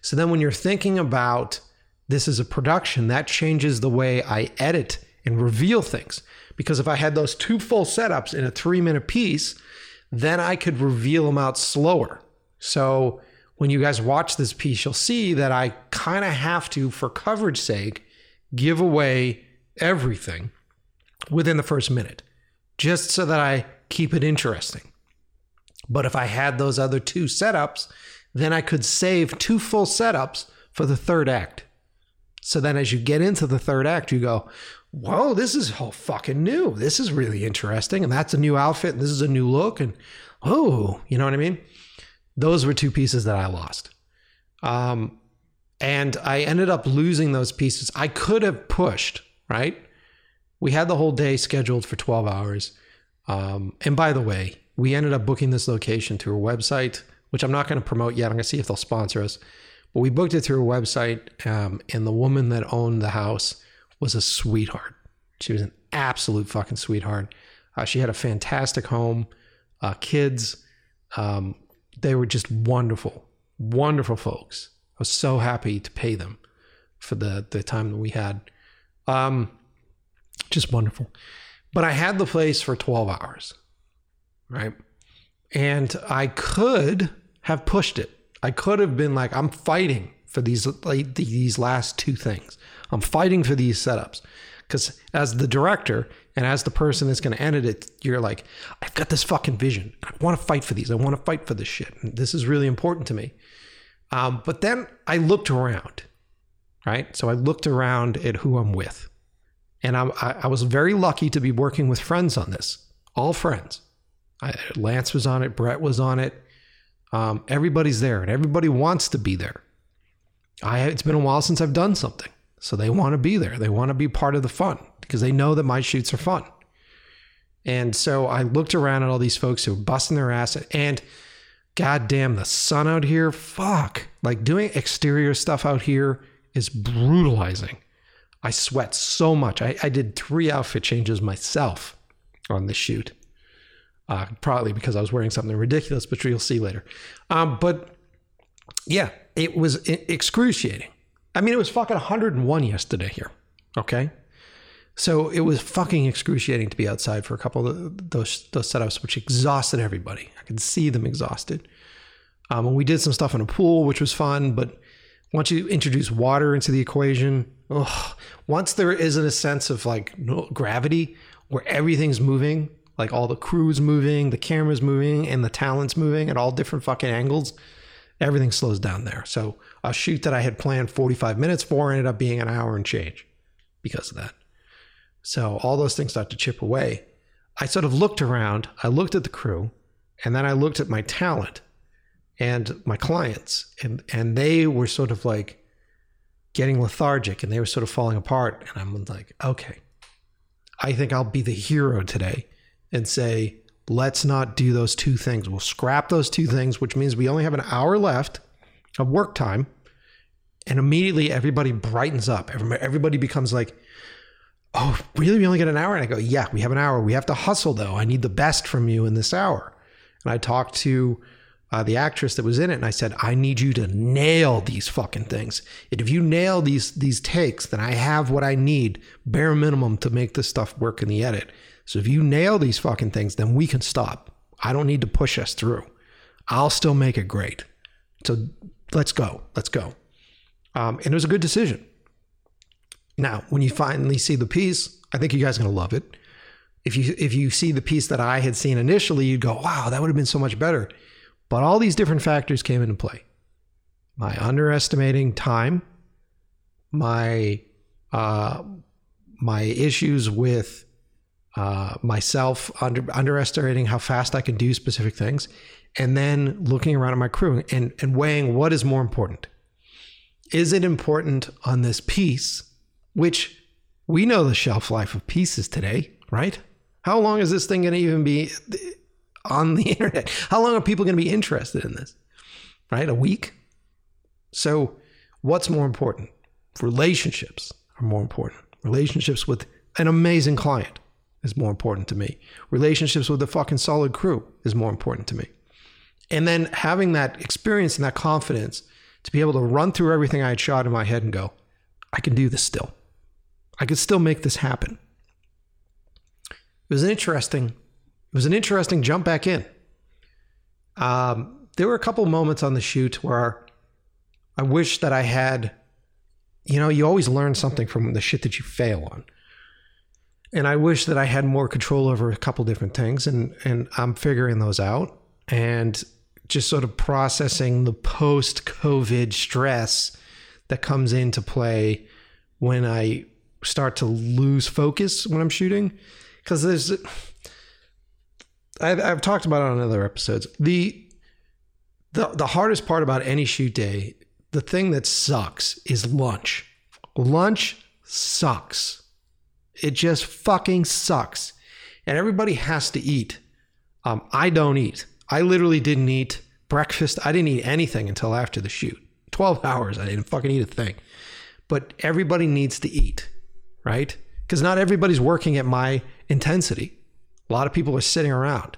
So then when you're thinking about this as a production, that changes the way I edit and reveal things. Because if I had those two full setups in a three minute piece, then I could reveal them out slower. So when you guys watch this piece, you'll see that I kind of have to, for coverage sake, give away everything within the first minute, just so that I keep it interesting. But if I had those other two setups, then I could save two full setups for the third act. So then as you get into the third act, you go, whoa, this is all fucking new. This is really interesting. And that's a new outfit. And this is a new look. And oh, you know what I mean? Those were two pieces that I lost. Um, and I ended up losing those pieces. I could have pushed, right? We had the whole day scheduled for 12 hours. Um, and by the way, we ended up booking this location through a website, which I'm not going to promote yet. I'm going to see if they'll sponsor us. But we booked it through a website. Um, and the woman that owned the house, was a sweetheart. She was an absolute fucking sweetheart. Uh, she had a fantastic home, uh, kids. Um, they were just wonderful, wonderful folks. I was so happy to pay them for the the time that we had. Um, just wonderful. But I had the place for 12 hours, right? And I could have pushed it. I could have been like, I'm fighting for these like, these last two things. I'm fighting for these setups because as the director and as the person that's going to edit it, you're like, I've got this fucking vision. I want to fight for these. I want to fight for this shit. And this is really important to me. Um, but then I looked around, right? So I looked around at who I'm with, and I, I was very lucky to be working with friends on this, all friends. I, Lance was on it, Brett was on it. Um, everybody's there, and everybody wants to be there. I it's been a while since I've done something. So they want to be there. They want to be part of the fun because they know that my shoots are fun. And so I looked around at all these folks who were busting their ass and goddamn the sun out here, fuck. Like doing exterior stuff out here is brutalizing. I sweat so much. I, I did three outfit changes myself on this shoot. Uh, probably because I was wearing something ridiculous, but you'll see later. Um, but yeah, it was excruciating. I mean, it was fucking 101 yesterday here. Okay. So it was fucking excruciating to be outside for a couple of those those setups, which exhausted everybody. I could see them exhausted. Um, and we did some stuff in a pool, which was fun. But once you introduce water into the equation, ugh, once there isn't a sense of like gravity where everything's moving, like all the crew's moving, the camera's moving, and the talent's moving at all different fucking angles, everything slows down there. So a shoot that I had planned 45 minutes for ended up being an hour and change because of that. So all those things start to chip away. I sort of looked around, I looked at the crew, and then I looked at my talent and my clients, and and they were sort of like getting lethargic and they were sort of falling apart. And I'm like, okay, I think I'll be the hero today and say, let's not do those two things. We'll scrap those two things, which means we only have an hour left of work time. And immediately everybody brightens up. Everybody becomes like, oh, really? We only get an hour? And I go, yeah, we have an hour. We have to hustle though. I need the best from you in this hour. And I talked to uh, the actress that was in it, and I said, I need you to nail these fucking things. And if you nail these these takes, then I have what I need, bare minimum, to make this stuff work in the edit. So if you nail these fucking things, then we can stop. I don't need to push us through. I'll still make it great. So let's go. Let's go. Um, and it was a good decision. Now, when you finally see the piece, I think you guys are gonna love it. If you if you see the piece that I had seen initially, you'd go, "Wow, that would have been so much better." But all these different factors came into play. My underestimating time, my uh, my issues with uh, myself under, underestimating how fast I can do specific things, and then looking around at my crew and, and weighing what is more important. Is it important on this piece, which we know the shelf life of pieces today, right? How long is this thing going to even be on the [laughs] internet. How long are people going to be interested in this? Right? A week? So, what's more important? Relationships are more important. Relationships with an amazing client is more important to me. Relationships with a fucking solid crew is more important to me. And then having that experience and that confidence to be able to run through everything I had shot in my head and go, I can do this still. I can still make this happen. It was an interesting it was an interesting jump back in. Um, there were a couple moments on the shoot where I wish that I had, you know, you always learn something from the shit that you fail on. And I wish that I had more control over a couple different things, and and I'm figuring those out and just sort of processing the post-COVID stress that comes into play when I start to lose focus when I'm shooting, because there's I've, I've talked about it on other episodes. The the the hardest part about any shoot day, the thing that sucks is lunch. Lunch sucks. It just fucking sucks. And everybody has to eat. Um, I don't eat. I literally didn't eat breakfast. I didn't eat anything until after the shoot. 12 hours. I didn't fucking eat a thing. But everybody needs to eat, right? Because not everybody's working at my intensity. A lot of people are sitting around.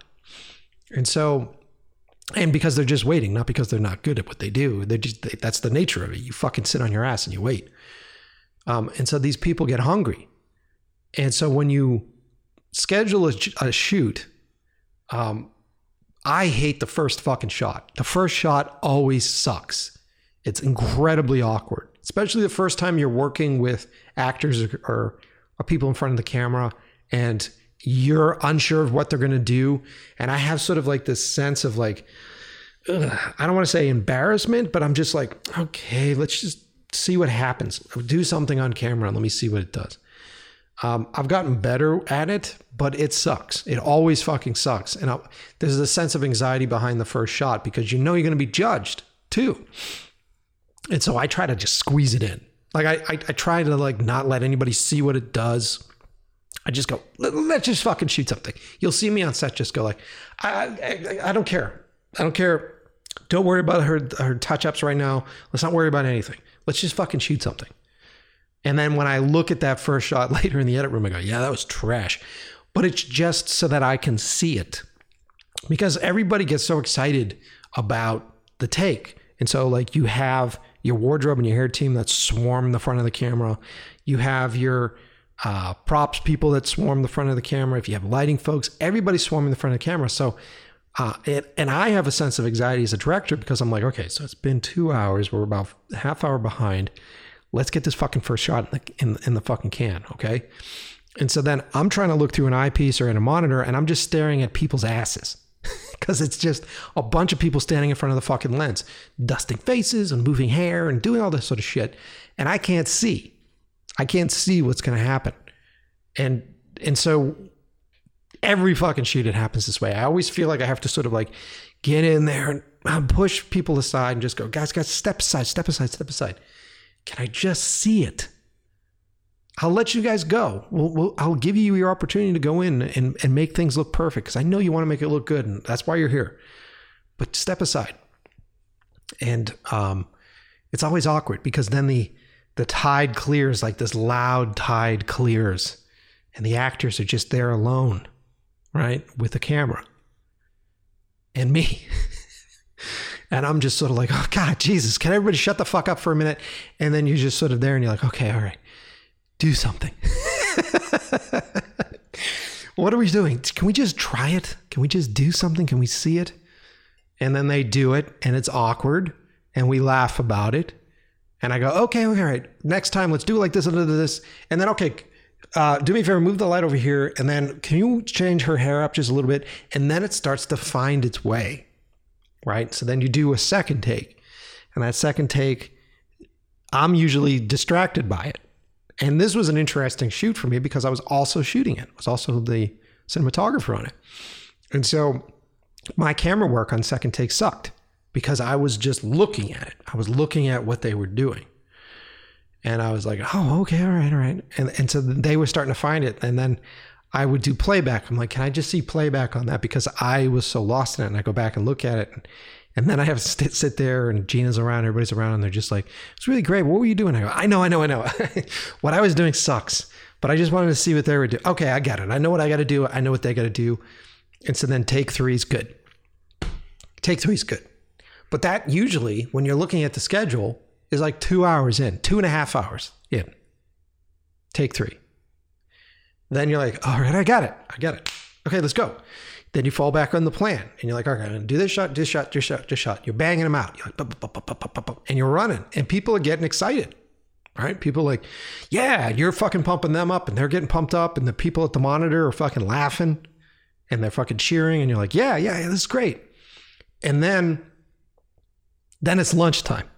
And so, and because they're just waiting, not because they're not good at what they do. They're just, they, that's the nature of it. You fucking sit on your ass and you wait. Um, and so these people get hungry. And so when you schedule a, a shoot, um, I hate the first fucking shot. The first shot always sucks. It's incredibly awkward, especially the first time you're working with actors or, or, or people in front of the camera and you're unsure of what they're going to do. And I have sort of like this sense of like, ugh, I don't want to say embarrassment, but I'm just like, okay, let's just see what happens. Do something on camera and let me see what it does. Um, I've gotten better at it, but it sucks. It always fucking sucks. And I, there's a sense of anxiety behind the first shot because you know you're going to be judged too. And so I try to just squeeze it in. Like I, I, I try to like not let anybody see what it does. I just go, let's just fucking shoot something. You'll see me on set just go like, I, I, I don't care. I don't care. Don't worry about her, her touch ups right now. Let's not worry about anything. Let's just fucking shoot something. And then when I look at that first shot [laughs] later in the edit room, I go, yeah, that was trash. But it's just so that I can see it because everybody gets so excited about the take. And so, like, you have your wardrobe and your hair team that swarm the front of the camera. You have your uh, props people that swarm the front of the camera. If you have lighting folks, everybody's swarming the front of the camera. So Uh, and, and I have a sense of anxiety as a director because I'm like, okay, so it's been two hours. We're about half hour behind. Let's get this fucking first shot in the, in, in the fucking can, okay? And so then I'm trying to look through an eyepiece or in a monitor and I'm just staring at people's asses [laughs] because it's just a bunch of people standing in front of the fucking lens, dusting faces and moving hair and doing all this sort of shit. And I can't see. I can't see what's going to happen. And and so every fucking shoot it happens this way. I always feel like I have to sort of like get in there and uh, push people aside and just go, guys, guys, step aside, step aside, step aside. Can I just see it? I'll let you guys go. We'll, we'll, I'll give you your opportunity to go in and, and make things look perfect because I know you want to make it look good and that's why you're here. But step aside. And um, it's always awkward because then the the tide clears like this loud tide clears and the actors are just there alone, right, with the camera and me. [laughs] and I'm just sort of like, oh God, Jesus, can everybody shut the fuck up for a minute? And then you're just sort of there and you're like, okay, all right do something. [laughs] what are we doing? Can we just try it? Can we just do something? Can we see it? And then they do it and it's awkward and we laugh about it. And I go, okay, okay, all right. Next time, let's do it like this and this. And then, okay, uh, do me a favor, move the light over here. And then can you change her hair up just a little bit? And then it starts to find its way, right? So then you do a second take. And that second take, I'm usually distracted by it. And this was an interesting shoot for me because I was also shooting it. I was also the cinematographer on it. And so my camera work on second take sucked because I was just looking at it. I was looking at what they were doing. And I was like, oh, okay, all right, all right. And, and so they were starting to find it. And then I would do playback. I'm like, can I just see playback on that? Because I was so lost in it. And I go back and look at it. And and then I have to [laughs] sit, sit there and Gina's around, everybody's around, and they're just like, it's really great. What were you doing? I go, I know, I know, I know. [laughs] what I was doing sucks, but I just wanted to see what they were doing. Okay, I got it. I know what I got to do. I know what they got to do. And so then take three is good. Take three is good. But that usually, when you're looking at the schedule, is like two hours in, two and a half hours in. Take three. Then you're like, all right, I got it. I got it. Okay, let's go. Then you fall back on the plan and you're like, okay, I'm gonna do this shot, this shot, this shot, this shot. You're banging them out. You're like, and you're running and people are getting excited. Right? People like, yeah, you're fucking pumping them up and they're getting pumped up and the people at the monitor are fucking laughing and they're fucking cheering and you're like, yeah, yeah, yeah this is great. And then, then it's lunchtime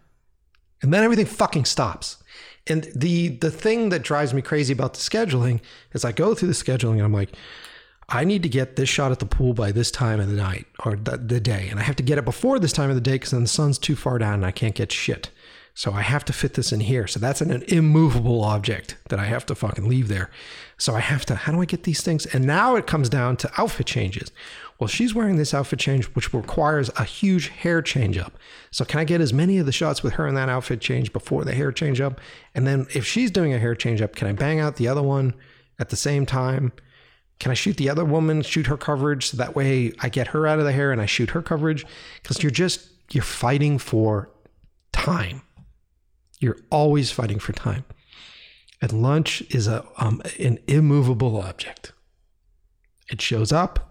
and then everything fucking stops. And the the thing that drives me crazy about the scheduling is I go through the scheduling and I'm like, I need to get this shot at the pool by this time of the night or the, the day. And I have to get it before this time of the day because then the sun's too far down and I can't get shit. So I have to fit this in here. So that's an, an, immovable object that I have to fucking leave there. So I have to, how do I get these things? And now it comes down to outfit changes. Well, she's wearing this outfit change, which requires a huge hair change up. So can I get as many of the shots with her in that outfit change before the hair change up? And then if she's doing a hair change up, can I bang out the other one at the same time? can I shoot the other woman, shoot her coverage so that way I get her out of the hair and I shoot her coverage? Because you're just, you're fighting for time. You're always fighting for time. And lunch is a, um, an immovable object. It shows up,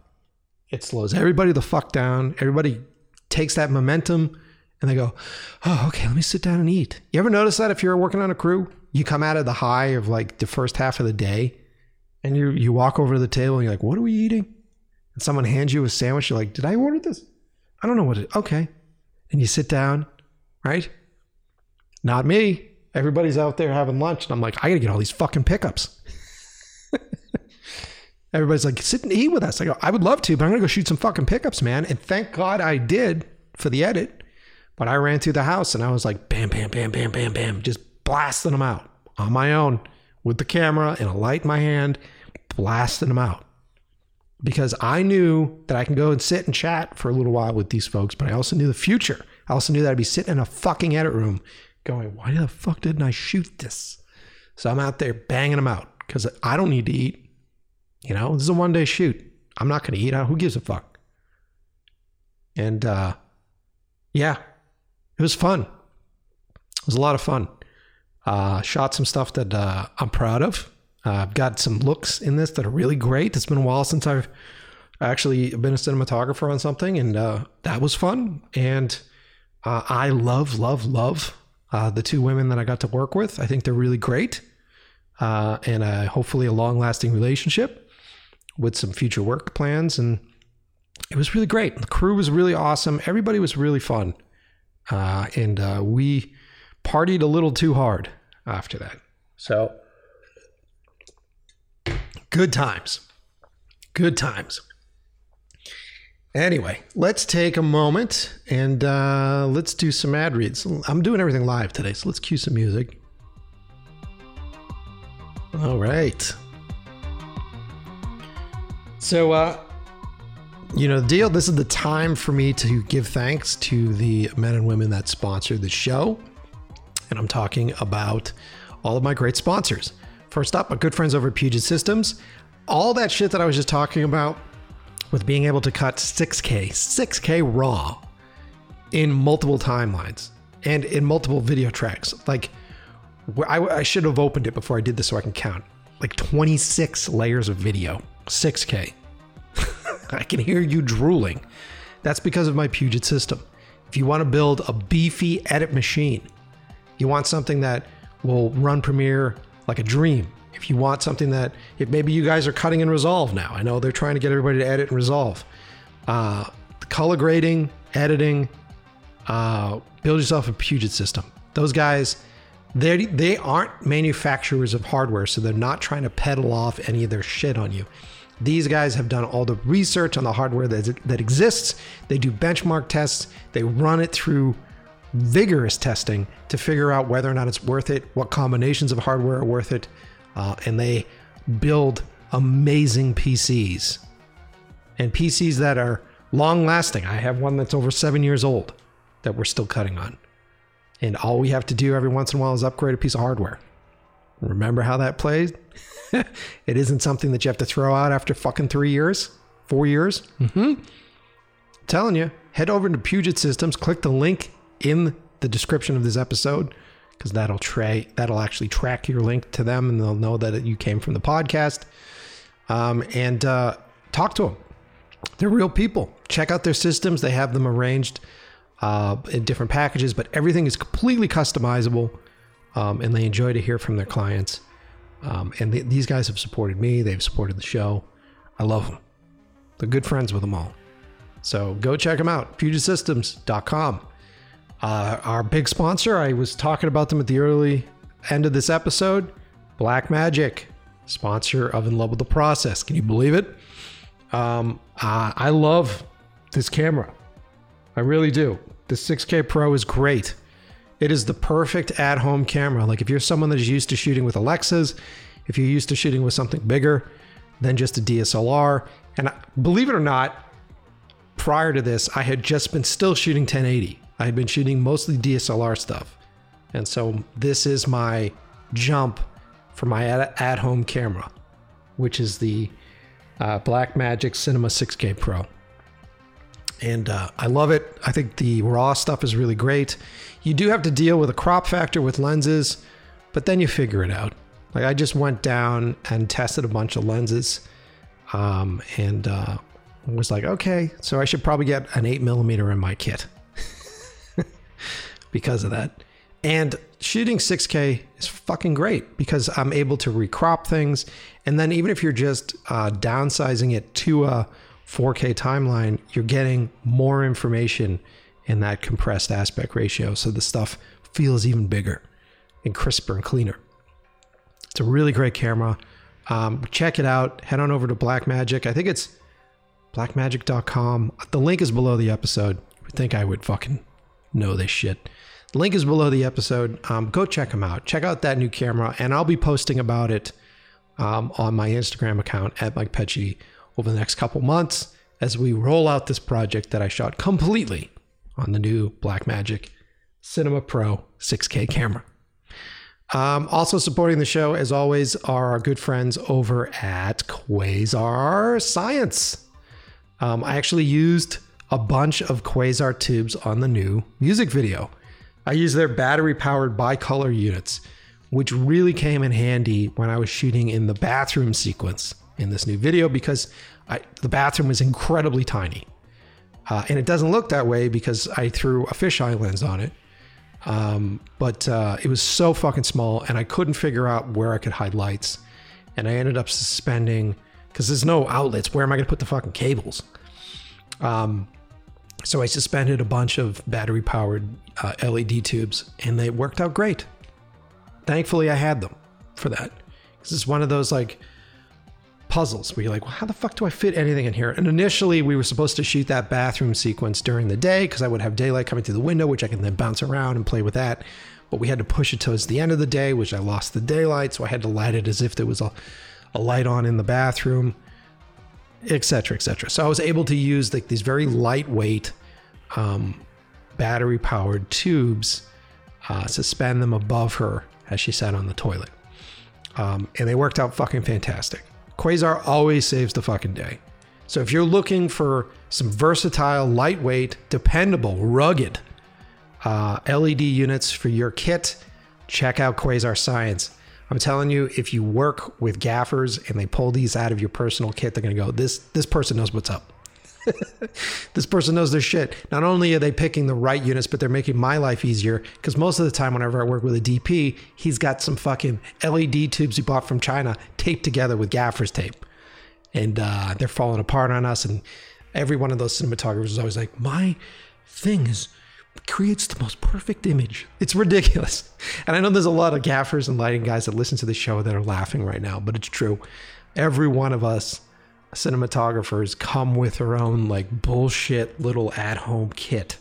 it slows everybody the fuck down. Everybody takes that momentum and they go, oh, okay, let me sit down and eat. You ever notice that if you're working on a crew, you come out of the high of like the first half of the day and you you walk over to the table and you're like, "What are we eating?" And someone hands you a sandwich. You're like, "Did I order this?" I don't know what it. Okay, and you sit down, right? Not me. Everybody's out there having lunch, and I'm like, I gotta get all these fucking pickups. Everybody's like, sit and eat with us. I go, I would love to, but I'm gonna go shoot some fucking pickups, man. And thank God I did for the edit. But I ran through the house and I was like, bam, bam, bam, bam, bam, bam, just blasting them out on my own with the camera and a light in my hand, blasting them out. Because I knew that I can go and sit and chat for a little while with these folks, but I also knew the future. I also knew that I'd be sitting in a fucking edit room going, why the fuck didn't I shoot this? So I'm out there banging them out because I don't need to eat. You know, this is a one day shoot. I'm not going to eat. Out. Who gives a fuck? And uh, yeah, it was fun. It was a lot of fun. Uh, shot some stuff that uh, I'm proud of. Uh, I've got some looks in this that are really great. It's been a while since I've actually been a cinematographer on something, and uh, that was fun. And uh, I love, love, love the two women that I got to work with. I think they're really great, uh, and uh, hopefully a long-lasting relationship with some future work plans. And it was really great. The crew was really awesome. Everybody was really fun, uh, and we partied a little too hard after that. So good times. Good times. Anyway, let's take a moment and uh, let's do some ad reads. I'm doing everything live today, so let's cue some music. All right. So, uh, you know, deal, this is the time for me to give thanks to the men and women that sponsor the show. And I'm talking about all of my great sponsors. First up, my good friends over at Puget Systems. All that shit that I was just talking about with being able to cut 6K, 6K raw in multiple timelines and in multiple video tracks. Like, I, I should have opened it before I did this so I can count. Like 26 layers of video, 6K. [laughs] I can hear you drooling. That's because of my Puget system. If you want to build a beefy edit machine, you want something that will run Premiere like a dream. If you want something that, if maybe you guys are cutting in Resolve now, I know they're trying to get everybody to edit in Resolve. Uh, color grading, editing, uh, build yourself a Puget system. Those guys, they they aren't manufacturers of hardware, so they're not trying to peddle off any of their shit on you. These guys have done all the research on the hardware that, that exists. They do benchmark tests. They run it through vigorous testing to figure out whether or not it's worth it, what combinations of hardware are worth it, uh, and they build amazing PCs and PCs that are long lasting. I have one that's over seven years old that we're still cutting on. And all we have to do every once in a while is upgrade a piece of hardware. Remember how that plays? [laughs] it isn't something that you have to throw out after fucking three years, four years. Mm-hmm. telling you, head over to Puget Systems, click the link in the description of this episode because that'll tray that'll actually track your link to them and they'll know that you came from the podcast. Um, and uh, talk to them. They're real people. Check out their systems. They have them arranged uh, in different packages, but everything is completely customizable. Um, and they enjoy to hear from their clients. Um, and th- these guys have supported me. They've supported the show. I love them. They're good friends with them all. So go check them out. PugetSystems.com. Uh, our big sponsor, I was talking about them at the early end of this episode, Blackmagic, sponsor of In Love with the Process. Can you believe it? Um, uh, I love this camera. I really do. The 6K Pro is great. It is the perfect at home camera. Like if you're someone that is used to shooting with Alexas, if you're used to shooting with something bigger than just a DSLR, and believe it or not, prior to this, I had just been still shooting 1080. I had been shooting mostly DSLR stuff. And so this is my jump for my at home camera, which is the uh, Blackmagic Cinema 6K Pro. And uh, I love it. I think the raw stuff is really great. You do have to deal with a crop factor with lenses, but then you figure it out. Like I just went down and tested a bunch of lenses um, and uh, was like, okay, so I should probably get an 8 millimeter in my kit [laughs] because of that. And shooting 6K is fucking great because I'm able to recrop things. And then even if you're just uh, downsizing it to a 4K timeline, you're getting more information in that compressed aspect ratio. So the stuff feels even bigger and crisper and cleaner. It's a really great camera. Um, check it out. Head on over to Blackmagic. I think it's blackmagic.com. The link is below the episode. I think I would fucking know this shit. The link is below the episode. Um, go check them out. Check out that new camera, and I'll be posting about it um, on my Instagram account at Mike Pecci over the next couple months as we roll out this project that I shot completely on the new Blackmagic Cinema Pro 6K camera. Um, also supporting the show, as always, are our good friends over at Quasar Science. Um, I actually used a bunch of Quasar tubes on the new music video. I used their battery powered bicolor units, which really came in handy when I was shooting in the bathroom sequence in this new video because I, the bathroom is incredibly tiny. Uh, and it doesn't look that way because I threw a fisheye lens on it. Um, but uh, it was so fucking small, and I couldn't figure out where I could hide lights. And I ended up suspending because there's no outlets. Where am I going to put the fucking cables? Um, so I suspended a bunch of battery powered uh, LED tubes, and they worked out great. Thankfully, I had them for that. because it's one of those like puzzles where you're like, well, how the fuck do I fit anything in here? And initially, we were supposed to shoot that bathroom sequence during the day because I would have daylight coming through the window, which I can then bounce around and play with that. But we had to push it towards the end of the day, which I lost the daylight, so I had to light it as if there was a, a light on in the bathroom, etc., etc. So I was able to use like these very lightweight, um, battery-powered tubes, uh, suspend them above her as she sat on the toilet, um, and they worked out fucking fantastic. Quasar always saves the fucking day. So if you're looking for some versatile, lightweight, dependable, rugged uh, LED units for your kit, check out Quasar Science. I'm telling you, if you work with gaffers and they pull these out of your personal kit, they're gonna go, this this person knows what's up. [laughs] this person knows their shit. Not only are they picking the right units, but they're making my life easier. Because most of the time, whenever I work with a DP, he's got some fucking LED tubes he bought from China taped together with gaffer's tape, and uh, they're falling apart on us. And every one of those cinematographers is always like, "My thing is." creates the most perfect image. It's ridiculous. [laughs] And I know there's a lot of gaffers and lighting guys that listen to the show that are laughing right now, but it's true. Every one of us cinematographers come with their own like bullshit little at-home kit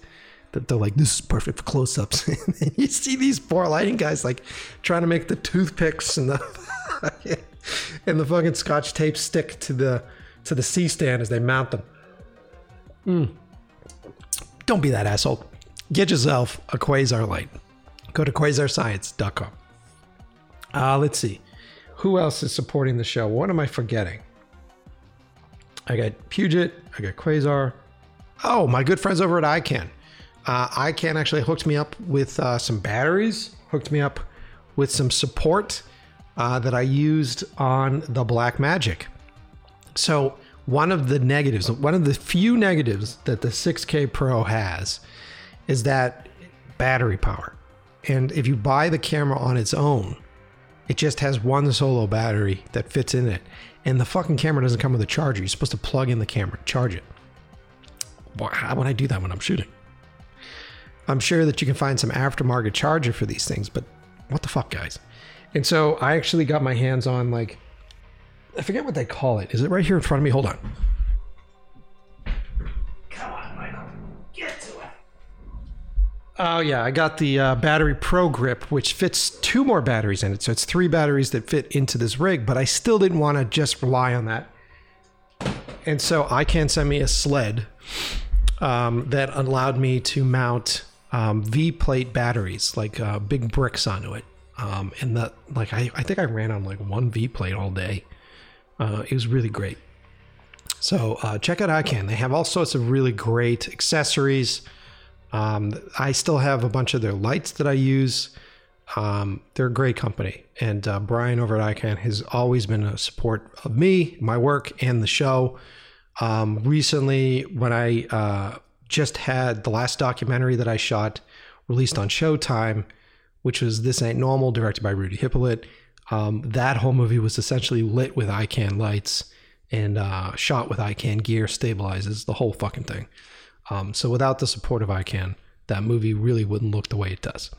that they're like, this is perfect for close-ups. [laughs] and you see these poor lighting guys like trying to make the toothpicks and the [laughs] and the fucking scotch tape stick to the to the C stand as they mount them. Mm. Don't be that asshole. Get yourself a quasar light. Go to quasarscience.com. Uh, let's see. Who else is supporting the show? What am I forgetting? I got Puget, I got Quasar. Oh, my good friends over at Ikan. Uh, Ikan actually hooked me up with uh, some batteries, hooked me up with some support uh, that I used on the Blackmagic. So, one of the negatives, one of the few negatives that the 6K Pro has is that battery power. And if you buy the camera on its own, it just has one solo battery that fits in it. And the fucking camera doesn't come with a charger. You're supposed to plug in the camera, charge it. Well, how would I do that when I'm shooting? I'm sure that you can find some aftermarket charger for these things, but what the fuck, guys? And so I actually got my hands on like I forget what they call it. Is it right here in front of me? Hold on. Oh yeah, I got the uh, battery Pro Grip, which fits two more batteries in it. So it's three batteries that fit into this rig. But I still didn't want to just rely on that. And so Ikan send me a sled um, that allowed me to mount um, V plate batteries, like uh, big bricks onto it. Um, and that, like, I, I think I ran on like one V plate all day. Uh, it was really great. So uh, check out Ikan. They have all sorts of really great accessories. Um, I still have a bunch of their lights that I use. Um, they're a great company. And uh, Brian over at Ikan has always been a support of me, my work, and the show. Um, recently, when I uh, just had the last documentary that I shot released on Showtime, which was This Ain't Normal, directed by Rudy Hippolyte, um, that whole movie was essentially lit with Ikan lights and uh, shot with Ikan gear, stabilizes the whole fucking thing. Um, so without the support of Ikan, that movie really wouldn't look the way it does.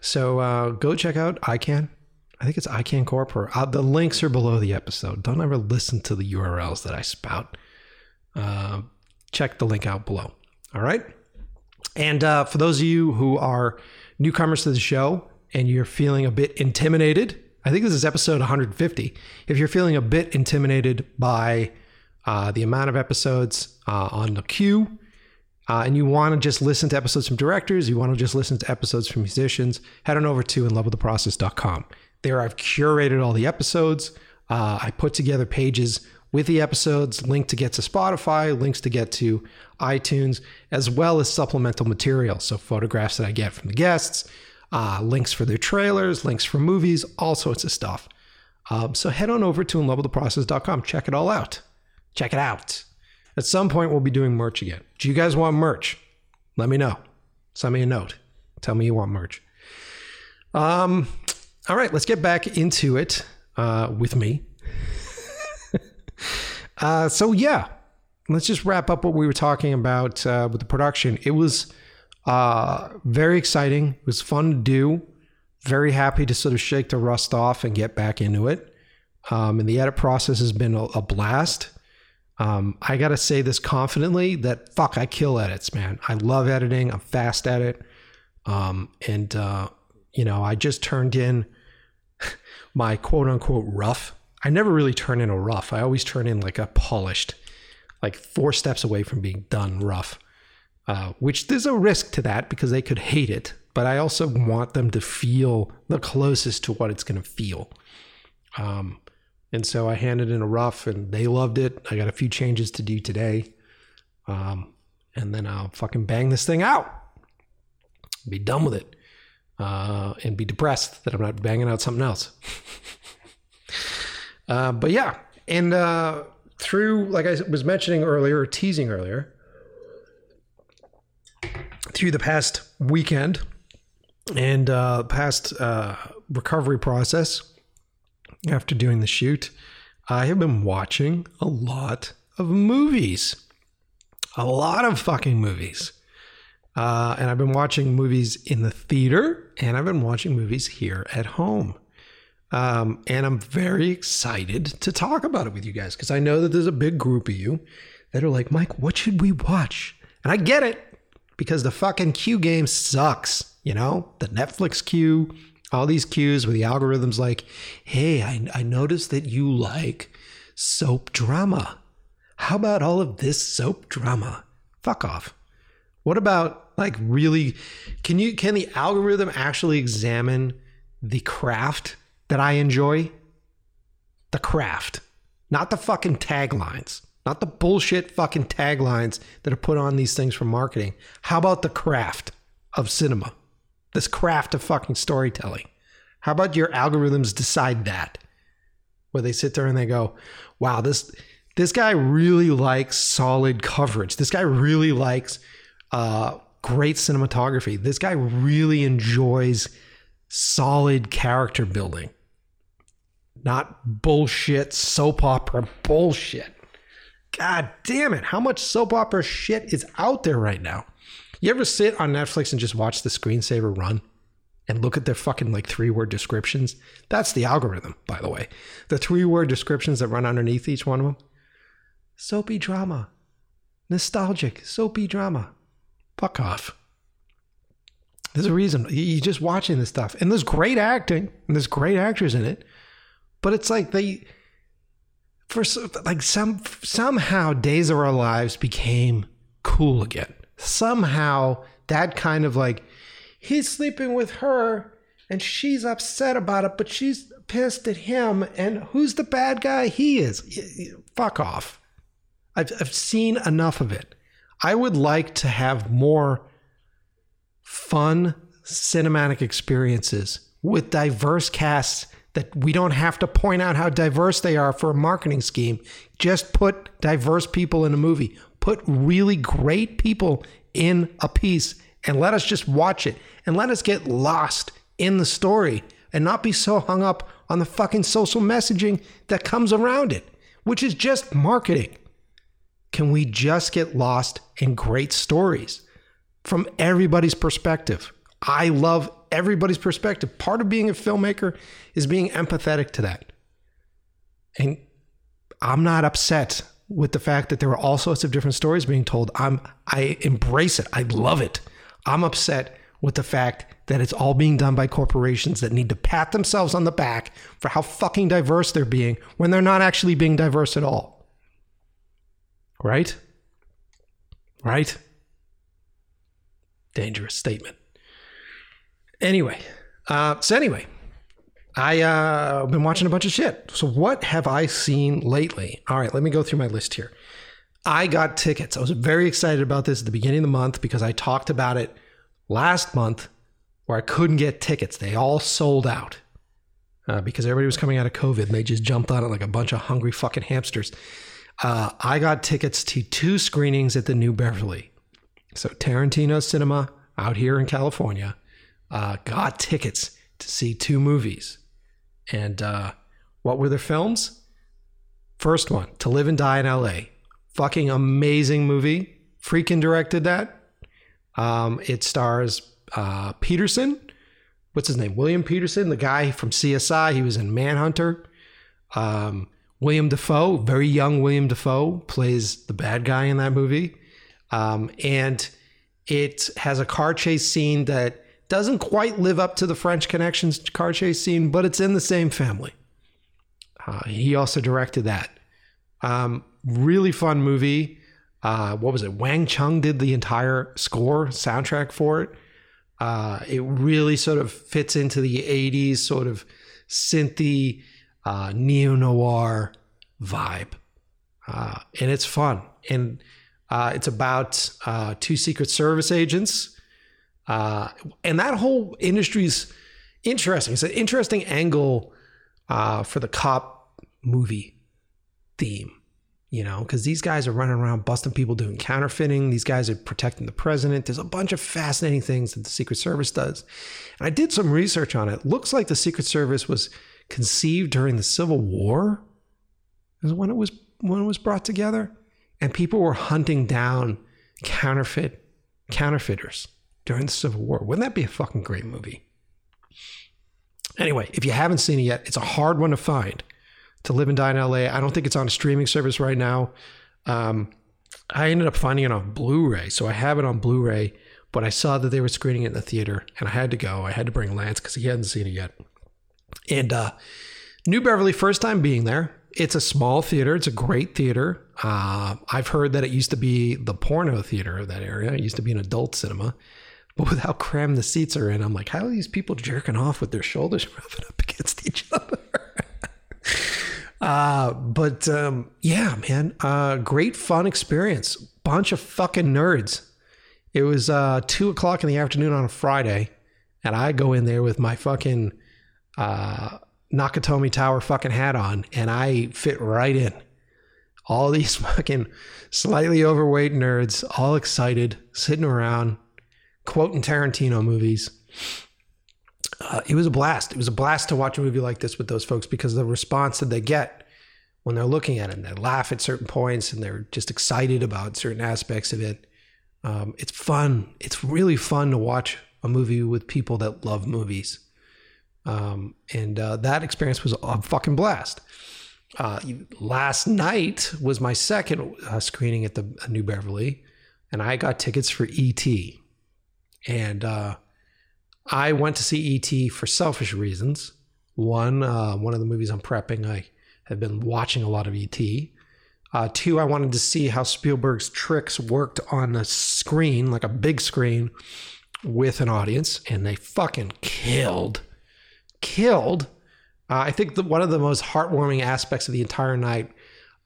So uh, go check out Ikan. I think it's Ikan Corp. Or, uh, the links are below the episode. Don't ever listen to the URLs that I spout. Uh, check the link out below. All right. And uh, for those of you who are newcomers to the show and you're feeling a bit intimidated, I think this is episode 150. If you're feeling a bit intimidated by uh, the amount of episodes uh, on the queue, uh, and you want to just listen to episodes from directors, you want to just listen to episodes from musicians, head on over to inlovewiththeprocess.com. There I've curated all the episodes. Uh, I put together pages with the episodes, link to get to Spotify, links to get to iTunes, as well as supplemental material. So photographs that I get from the guests, uh, links for their trailers, links for movies, all sorts of stuff. Um, so head on over to inlovewiththeprocess.com. Check it all out. Check it out. At some point, we'll be doing merch again. Do you guys want merch? Let me know. Send me a note. Tell me you want merch. Um, all right, let's get back into it uh, with me. [laughs] uh, so yeah, let's just wrap up what we were talking about uh, with the production. It was uh, very exciting. It was fun to do. Very happy to sort of shake the rust off and get back into it. Um, and the edit process has been a, a blast. Um, I gotta say this confidently that fuck, I kill edits, man. I love editing. I'm fast at it. Um, and uh, you know, I just turned in [laughs] my quote unquote rough. I never really turn in a rough. I always turn in like a polished, like four steps away from being done rough. Uh, which there's a risk to that because they could hate it, but I also want them to feel the closest to what it's going to feel. Um, and so I handed in a rough and they loved it. I got a few changes to do today. Um, and then I'll fucking bang this thing out. Be done with it. Uh, and be depressed that I'm not banging out something else. [laughs] uh, but yeah. And uh, through, like I was mentioning earlier, or teasing earlier, through the past weekend and uh, past uh, recovery process after doing the shoot, I have been watching a lot of movies. A lot of fucking movies. Uh, and I've been watching movies in the theater and I've been watching movies here at home. Um, and I'm very excited to talk about it with you guys because I know that there's a big group of you that are like, Mike, what should we watch? And I get it because the fucking queue game sucks. You know, the Netflix queue, all these cues where the algorithm's like, hey, I, I noticed that you like soap drama. How about all of this soap drama? Fuck off. What about like really can you can the algorithm actually examine the craft that I enjoy? The craft, not the fucking taglines. Not the bullshit fucking taglines that are put on these things for marketing. How about the craft of cinema? This craft of fucking storytelling. How about your algorithms decide that? Where they sit there and they go, wow, this this guy really likes solid coverage. This guy really likes uh, great cinematography. This guy really enjoys solid character building, not bullshit soap opera bullshit. God damn it, how much soap opera shit is out there right now? You ever sit on Netflix and just watch the screensaver run and look at their fucking like three word descriptions? That's the algorithm, by the way. The three word descriptions that run underneath each one of them soapy drama, nostalgic, soapy drama. Fuck off. There's a reason. You're just watching this stuff. And there's great acting and there's great actors in it. But it's like they for like some somehow Days of Our Lives became cool again. Somehow that kind of like he's sleeping with her and she's upset about it, but she's pissed at him. And who's the bad guy? He is. Fuck off. I've, I've seen enough of it. I would like to have more fun cinematic experiences with diverse casts that we don't have to point out how diverse they are for a marketing scheme. Just put diverse people in a movie, put really great people in a piece, and let us just watch it and let us get lost in the story and not be so hung up on the fucking social messaging that comes around it, which is just marketing. Can we just get lost in great stories from everybody's perspective? I love everybody's perspective. Part of being a filmmaker is being empathetic to that. And I'm not upset with the fact that there are all sorts of different stories being told. I'm I embrace it. I love it. I'm upset with the fact that it's all being done by corporations that need to pat themselves on the back for how fucking diverse they're being when they're not actually being diverse at all. Right? Right? Dangerous statement. Anyway, uh, so anyway, I uh, been watching a bunch of shit. So what have I seen lately? All right, let me go through my list here. I got tickets. I was very excited about this at the beginning of the month because I talked about it last month where I couldn't get tickets. They all sold out. uh, because everybody was coming out of COVID and they just jumped on it like a bunch of hungry fucking hamsters. Uh, I got tickets to two screenings at the New Beverly. So Tarantino Cinema out here in California uh, got tickets to see two movies. And uh, what were the films? First one, To Live and Die in LA. Fucking amazing movie. Friedkin directed that. Um, it stars uh, Petersen. What's his name? William Petersen, the guy from CSI. He was in Manhunter. Um, William Dafoe, very young William Dafoe, plays the bad guy in that movie. Um, and it has a car chase scene that doesn't quite live up to the French Connections car chase scene, but it's in the same family. Uh, he also directed that. Um, really fun movie. Uh, what was it? Wang Chung did the entire score soundtrack for it. Uh, it really sort of fits into the 80s sort of synthy uh, neo noir vibe. Uh, and it's fun. And uh, it's about uh, two Secret Service agents. Uh, and that whole industry is interesting. It's an interesting angle uh, for the cop movie theme, you know, because these guys are running around busting people doing counterfeiting. These guys are protecting the president. There's a bunch of fascinating things that the Secret Service does. And I did some research on it. Looks like the Secret Service was conceived during the Civil War, is when it was when it was brought together and people were hunting down counterfeit counterfeiters during the Civil War. Wouldn't that be a fucking great movie? Anyway, if you haven't seen it yet, it's a hard one to find. To Live and Die in LA. I don't think it's on a streaming service right now. Um, I ended up finding it on Blu-ray, so I have it on Blu-ray. But I saw that they were screening it in the theater, and I had to go. I had to bring Lance because he hadn't seen it yet. And uh, New Beverly, first time being there. It's a small theater. It's a great theater. Uh, I've heard that it used to be the porno theater of that area. It used to be an adult cinema. But with how crammed the seats are in, I'm like, how are these people jerking off with their shoulders [laughs] rubbing up against each other? [laughs] uh, but um, yeah, man, uh, great fun experience. Bunch of fucking nerds. It was uh, two o'clock in the afternoon on a Friday, and I go in there with my fucking uh, Nakatomi Tower fucking hat on, and I fit right in. All these [laughs] fucking slightly overweight nerds, all excited, sitting around, quoting Tarantino movies. Uh, it was a blast. It was a blast to watch a movie like this with those folks because the response that they get when they're looking at it. And they laugh at certain points and they're just excited about certain aspects of it. Um, it's fun. It's really fun to watch a movie with people that love movies. Um, and uh, that experience was a fucking blast. Uh, last night was my second uh, screening at the New Beverly, and I got tickets for ET. And uh, I went to see ET for selfish reasons. One, uh, one of the movies I'm prepping, I have been watching a lot of ET. Uh, two, I wanted to see how Spielberg's tricks worked on a screen, like a big screen, with an audience, and they fucking killed killed. Uh, I think the, one of the most heartwarming aspects of the entire night,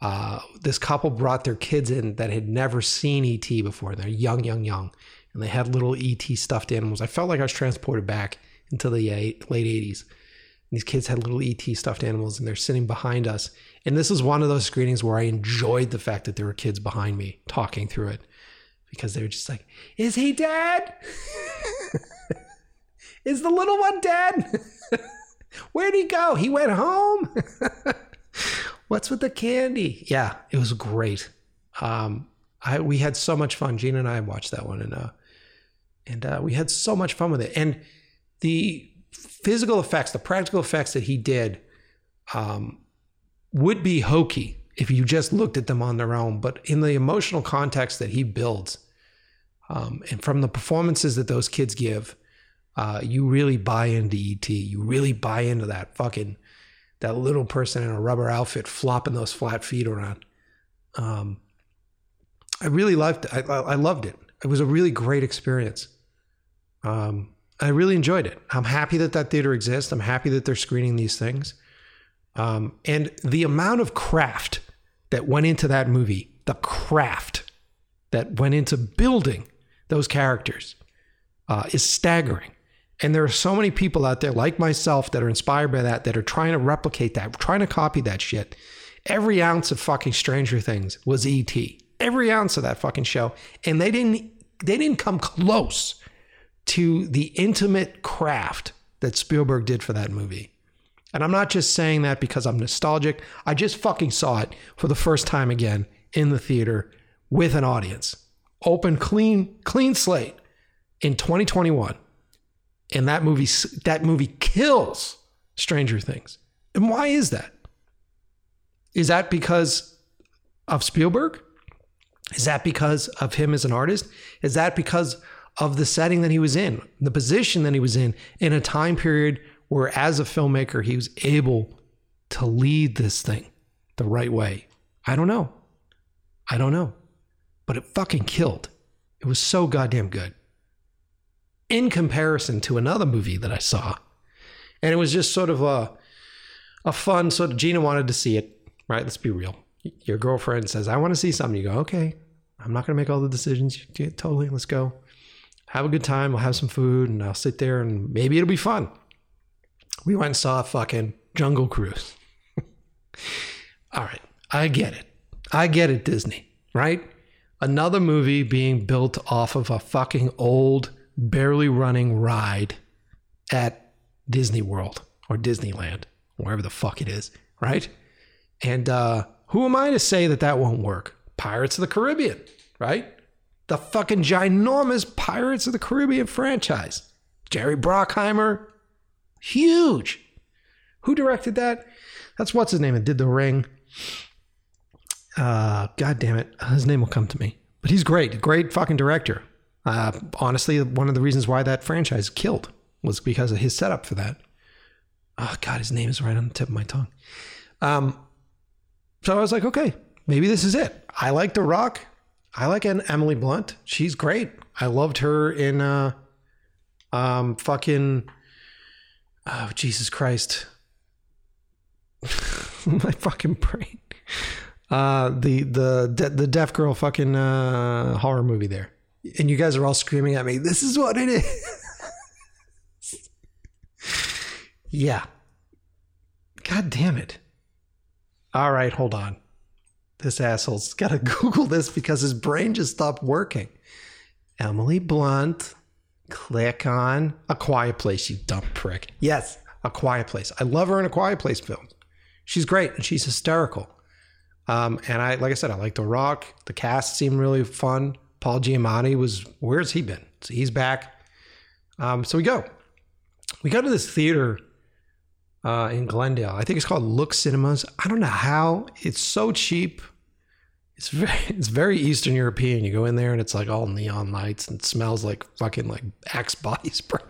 uh, this couple brought their kids in that had never seen ET before. They're young, young, young, and they had little ET stuffed animals. I felt like I was transported back into the late 80s. And these kids had little ET stuffed animals, and they're sitting behind us. And this is one of those screenings where I enjoyed the fact that there were kids behind me talking through it because they were just like, Is he dead? [laughs] Is the little one dead? [laughs] Where'd he go? He went home. [laughs] What's with the candy? Yeah, it was great. Um, I we had so much fun. Gina and I watched that one, and uh, and uh, we had so much fun with it. And the physical effects, the practical effects that he did, um, would be hokey if you just looked at them on their own. But in the emotional context that he builds, um, and from the performances that those kids give, uh, you really buy into ET. You really buy into that fucking that little person in a rubber outfit flopping those flat feet around. Um, I really loved it. I, I, loved it. It was a really great experience. Um, I really enjoyed it. I'm happy that that theater exists. I'm happy that they're screening these things. Um, and the amount of craft that went into that movie, the craft that went into building those characters, uh, is staggering. And there are so many people out there like myself that are inspired by that, that are trying to replicate that, trying to copy that shit. Every ounce of fucking Stranger Things was ET. Every ounce of that fucking show. And they didn't they didn't come close to the intimate craft that Spielberg did for that movie. And I'm not just saying that because I'm nostalgic. I just fucking saw it for the first time again in the theater with an audience. Open clean clean slate in 2021. And that movie that movie kills Stranger Things. And why is that? Is that because of Spielberg? Is that because of him as an artist? Is that because of the setting that he was in, the position that he was in, in a time period where, as a filmmaker, he was able to lead this thing the right way? I don't know. I don't know. But it fucking killed. It was so goddamn good. In comparison to another movie that I saw, and it was just sort of a, a fun sort of Gina wanted to see it, right? Let's be real. Your girlfriend says, I want to see something. You go, okay, I'm not going to make all the decisions. Totally, let's go. Have a good time. We'll have some food and I'll sit there and maybe it'll be fun. We went and saw a fucking Jungle Cruise. [laughs] all right, I get it. I get it, Disney, right? Another movie being built off of a fucking old, barely running ride at Disney World or Disneyland, wherever the fuck it is, right? And uh, who am I to say that that won't work? Pirates of the Caribbean, right? The fucking ginormous Pirates of the Caribbean franchise. Jerry Bruckheimer, huge. Who directed that? That's what's his name and did The Ring. Uh, God damn it. His name will come to me. But he's great. Great fucking director. Uh, honestly, one of the reasons why that franchise killed was because of his setup for that. Oh, God, his name is right on the tip of my tongue. Um, so I was like, okay, maybe this is it. I like The Rock. I like an Emily Blunt. She's great. I loved her in uh, um, fucking oh Jesus Christ, [laughs] my fucking brain. Uh, the the the deaf girl fucking uh, horror movie there, and you guys are all screaming at me. This is what it is. [laughs] yeah. God damn it. All right, hold on. This asshole's [laughs] got to Google this because his brain just stopped working. Emily Blunt, click on A Quiet Place, you dumb prick. Yes, A Quiet Place. I love her in A Quiet Place films. She's great and she's hysterical. Um, and I, like I said, I like The Rock. The cast seemed really fun. Paul Giamatti was, where's he been? So he's back. Um, so we go. We go to this theater uh, in Glendale. I think it's called Look Cinemas. I don't know how it's so cheap. It's very [laughs] it's very Eastern European. You go in there and it's like all neon lights and smells like fucking like Axe body [laughs] spray.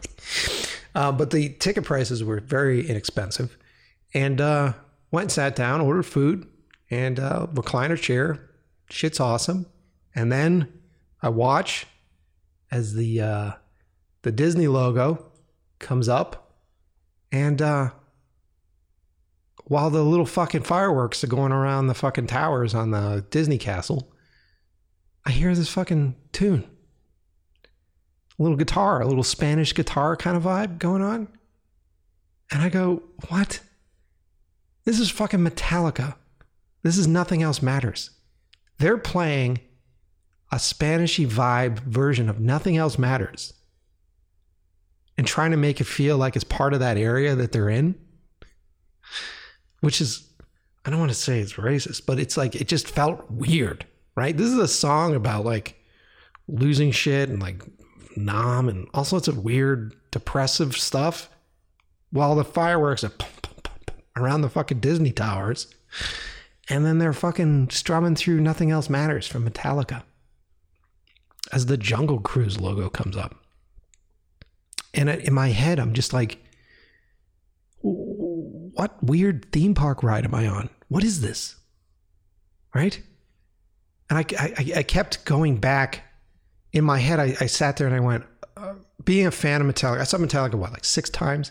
Uh, but the ticket prices were very inexpensive, and uh, went and sat down, ordered food, and uh, recliner chair. Shit's awesome. And then I watch as the uh, the Disney logo comes up, and uh, while the little fucking fireworks are going around the fucking towers on the Disney castle, I hear this fucking tune. A little guitar, a little Spanish guitar kind of vibe going on. And I go, what? This is fucking Metallica. This is Nothing Else Matters. They're playing a Spanishy vibe version of Nothing Else Matters and trying to make it feel like it's part of that area that they're in which is I don't want to say it's racist, but it's like it just felt weird, right? This is a song about like losing shit and like nom and all sorts of weird depressive stuff while the fireworks are around the fucking Disney towers. And then they're fucking strumming through Nothing Else Matters from Metallica as the Jungle Cruise logo comes up. And in my head, I'm just like, what weird theme park ride am I on? What is this? Right? And I, I, I kept going back in my head. I, I sat there and I went, uh, being a fan of Metallica, I saw Metallica, what, like six times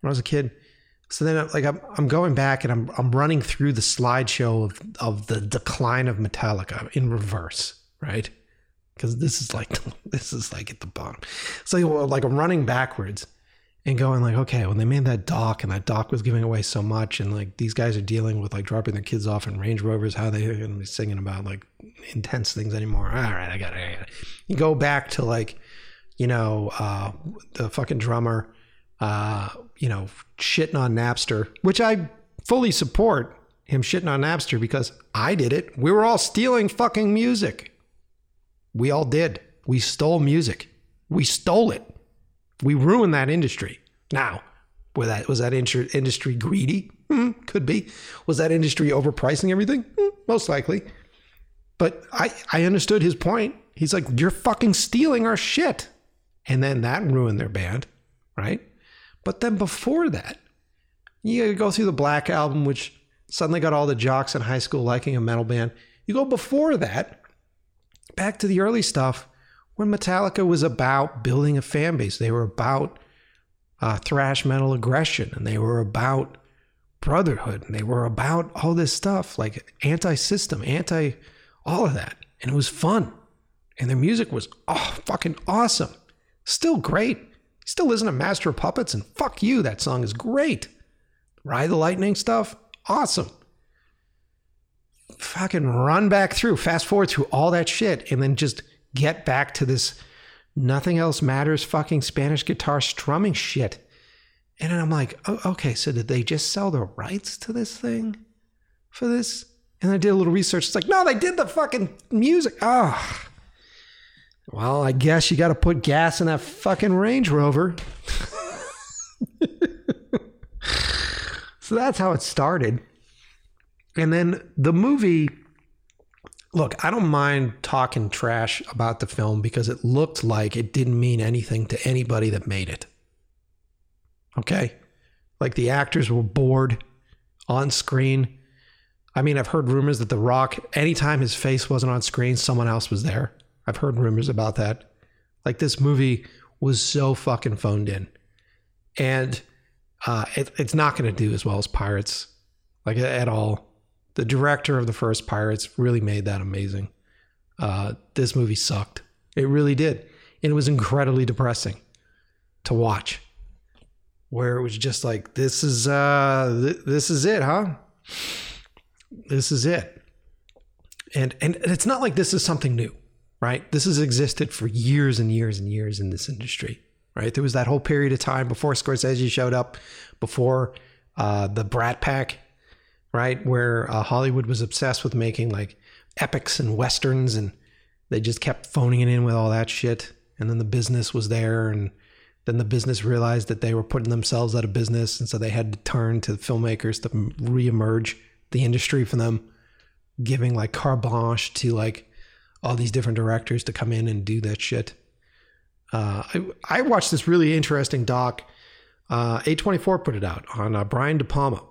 when I was a kid? So then, like, I'm, I'm going back and I'm, I'm running through the slideshow of, of the decline of Metallica in reverse, right? Because this is like, [laughs] this is like at the bottom. So, like, I'm running backwards and going like, okay, when they made that doc and that doc was giving away so much, and like these guys are dealing with like dropping their kids off in Range Rovers, how they going to be singing about like intense things anymore? All right. I got it. You go back to like, you know, uh, the fucking drummer, uh, you know, shitting on Napster, which I fully support him shitting on Napster because I did it. We were all stealing fucking music. We all did. We stole music. We stole it. We ruined that industry. Now, was that was that industry greedy? Hmm, could be. Was that industry overpricing everything? Hmm, most likely. But I I understood his point. He's like, you're fucking stealing our shit, and then that ruined their band, right? But then before that, you go through the Black album, which suddenly got all the jocks in high school liking a metal band. You go before that, back to the early stuff when Metallica was about building a fan base. They were about uh, thrash metal aggression and they were about brotherhood and they were about all this stuff like anti system, anti all of that. And it was fun. And their music was oh, fucking awesome. Still great. Still listen to Master of Puppets and fuck you. That song is great. Ride the Lightning stuff, awesome. Fucking run back through, fast forward through all that shit, and then just get back to this nothing else matters fucking Spanish guitar strumming shit. And I'm like, oh, okay, so did they just sell the rights to this thing for this? And I did a little research. It's like, no, they did the fucking music. Oh. Well, I guess you got to put gas in that fucking Range Rover. [laughs] so that's how it started. And then the movie look, I don't mind talking trash about the film because it looked like it didn't mean anything to anybody that made it. Okay? Like the actors were bored on screen. I mean, I've heard rumors that The Rock, anytime his face wasn't on screen, someone else was there. I've heard rumors about that. Like this movie was so fucking phoned in. And uh, it, it's not going to do as well as Pirates, like at all the director of the first Pirates really made that amazing. Uh, this movie sucked. It really did. And it was incredibly depressing to watch. Where it was just like, this is uh th- this is it, huh? This is it. And and it's not like this is something new, right? This has existed for years and years and years in this industry, right? There was that whole period of time before Scorsese showed up, before uh, the Brat Pack right? Where uh, Hollywood was obsessed with making like epics and westerns, and they just kept phoning it in with all that shit. And then the business was there, and then the business realized that they were putting themselves out of business, and so they had to turn to filmmakers to reemerge the industry for them, giving like carte blanche to like all these different directors to come in and do that shit. Uh, I, I watched this really interesting doc. Uh, A24 put it out on uh, Brian De Palma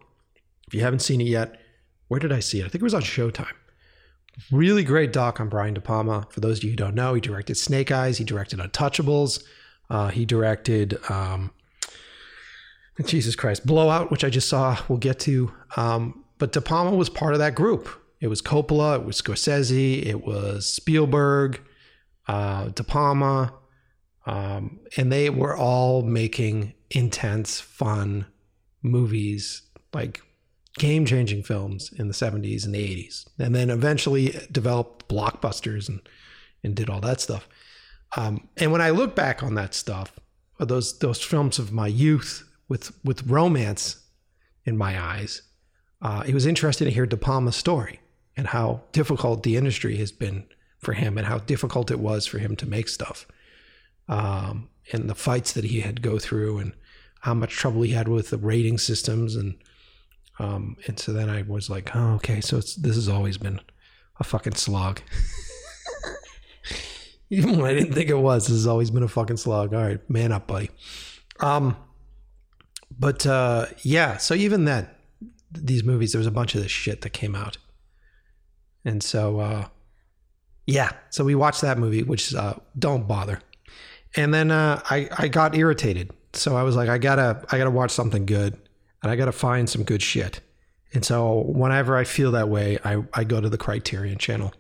if you haven't seen it yet, where did I see it? I think it was on Showtime. Really great doc on Brian De Palma. For those of you who don't know, he directed Snake Eyes, he directed Untouchables, uh, he directed um, Jesus Christ, Blowout, which I just saw. We'll get to. Um, but De Palma was part of that group. It was Coppola, it was Scorsese, it was Spielberg, uh, De Palma, um, and they were all making intense, fun movies like game changing films in the 70s and the 80s, and then eventually developed blockbusters and, and did all that stuff. Um, and when I look back on that stuff, those those films of my youth with with romance in my eyes, uh, it was interesting to hear De Palma's story and how difficult the industry has been for him and how difficult it was for him to make stuff. Um, and the fights that he had to go through and how much trouble he had with the rating systems and um, and so then I was like, oh, okay, so this has always been a fucking slog. [laughs] Even when I didn't think it was, this has always been a fucking slog. All right, man up, buddy. Um, but uh, yeah, so even then, these movies, there was a bunch of this shit that came out, and so uh, yeah, so we watched that movie, which uh, don't bother. And then uh, I I got irritated, so I was like, I gotta I gotta watch something good and I got to find some good shit. And so whenever I feel that way, I, I go to the Criterion channel.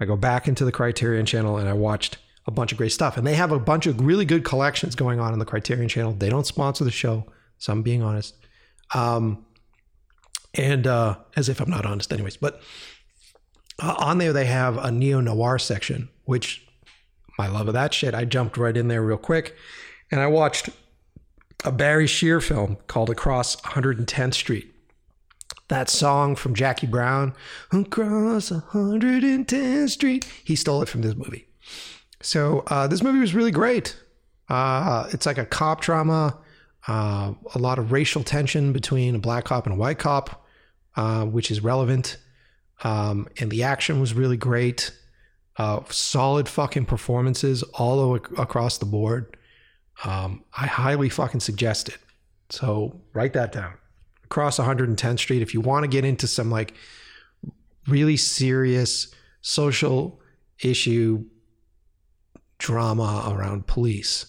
I go back into the Criterion channel and I watched a bunch of great stuff. And they have a bunch of really good collections going on in the Criterion channel. They don't sponsor the show, so I'm being honest. Um, and uh, as if I'm not honest, anyways. But uh, on there, they have a neo noir section, which my love of that shit. I jumped right in there real quick, and I watched a Barry Shear film called Across 110th Street. That song from Jackie Brown, Across 110th Street, he stole it from this movie. So uh, this movie was really great. Uh, it's like a cop drama, uh, a lot of racial tension between a black cop and a white cop, uh, which is relevant. Um, and the action was really great. Uh, solid fucking performances all across the board. Um, I highly fucking suggest it. So write that down. Across 110th Street, if you want to get into some like really serious social issue drama around police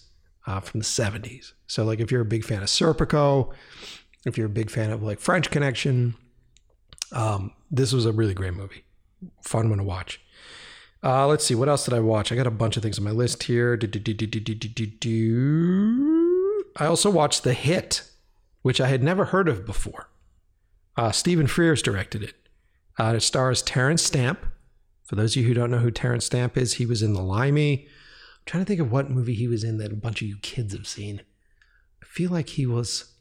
uh, from the 70s. So, like, if you're a big fan of Serpico, if you're a big fan of like French Connection, um, this was a really great movie. Fun one to watch. Uh, let's see, what else did I watch? I got a bunch of things on my list here. I also watched The Hit, which I had never heard of before. Uh, Stephen Frears directed it. Uh, it stars Terence Stamp. For those of you who don't know who Terence Stamp is, he was in The Limey. I'm trying to think of what movie he was in that a bunch of you kids have seen. I feel like he was.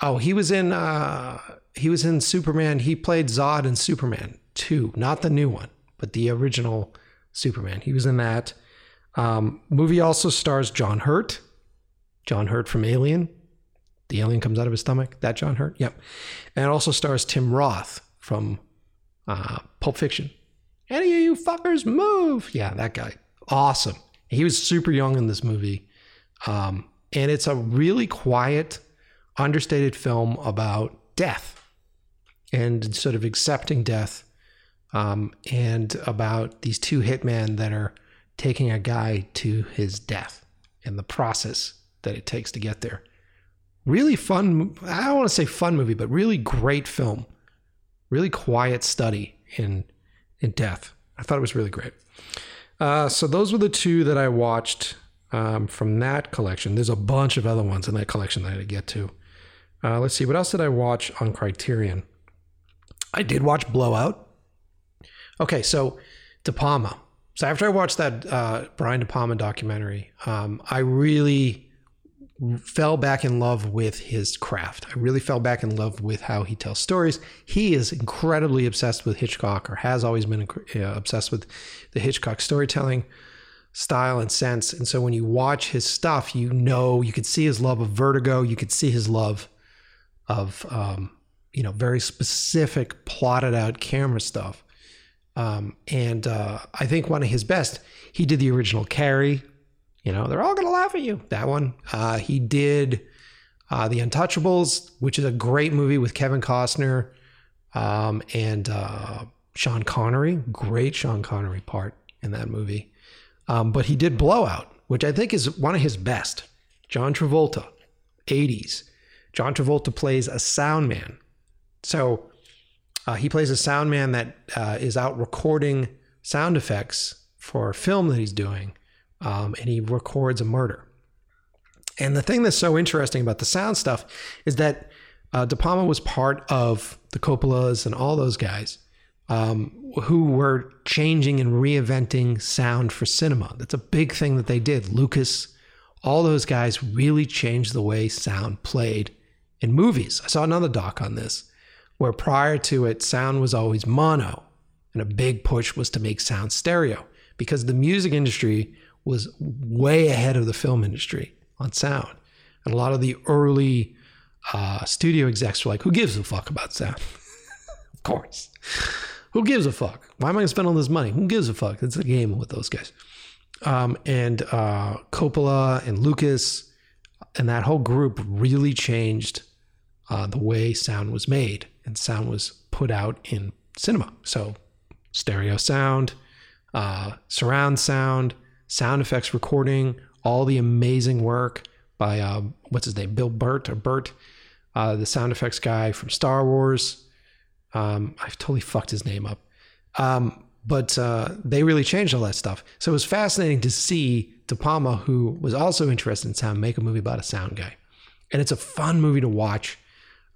Oh, he was in. Uh, he was in Superman. He played Zod in Superman 2, not the new one but the original Superman. He was in that. Um, movie also stars John Hurt. John Hurt from Alien. The alien comes out of his stomach. That John Hurt. Yep. And it also stars Tim Roth from uh, Pulp Fiction. Any of you fuckers move. Yeah, that guy. Awesome. He was super young in this movie. Um, and it's a really quiet, understated film about death and sort of accepting death um, and about these two hitmen that are taking a guy to his death and the process that it takes to get there. Really fun. I don't want to say fun movie, but really great film. Really quiet study in in death. I thought it was really great. Uh, so those were the two that I watched um, from that collection. There's a bunch of other ones in that collection that I get to. Uh, let's see, what else did I watch on Criterion? I did watch Blowout. Okay, so De Palma. So after I watched that uh, Brian De Palma documentary, um, I really fell back in love with his craft. I really fell back in love with how he tells stories. He is incredibly obsessed with Hitchcock, or has always been uh, obsessed with the Hitchcock storytelling style and sense. And so when you watch his stuff, you know you could see his love of vertigo. You could see his love of um, you know very specific, plotted out camera stuff. Um, and uh, I think one of his best, he did the original Carrie. You know, they're all going to laugh at you. That one. Uh, he did uh, The Untouchables, which is a great movie with Kevin Costner um, and uh, Sean Connery. Great Sean Connery part in that movie. Um, but he did Blowout, which I think is one of his best. John Travolta, 80s. John Travolta plays a sound man. So uh, he plays a sound man that uh, is out recording sound effects for a film that he's doing, um, and he records a murder. And the thing that's so interesting about the sound stuff is that uh, De Palma was part of the Coppolas and all those guys um, who were changing and reinventing sound for cinema. That's a big thing that they did. Lucas, all those guys really changed the way sound played in movies. I saw another doc on this where prior to it, sound was always mono, and a big push was to make sound stereo because the music industry was way ahead of the film industry on sound. And a lot of the early uh, studio execs were like, who gives a fuck about sound? [laughs] of course. Who gives a fuck? Why am I going to spend all this money? Who gives a fuck? It's a game with those guys. Um, and uh, Coppola and Lucas and that whole group really changed uh, the way sound was made and sound was put out in cinema. So, stereo sound, uh, surround sound, sound effects recording, all the amazing work by uh, what's his name, Bill Burtt or Burtt, uh, the sound effects guy from Star Wars. Um, I've totally fucked his name up. Um, but uh, they really changed all that stuff. So it was fascinating to see De Palma, who was also interested in sound, make a movie about a sound guy. And it's a fun movie to watch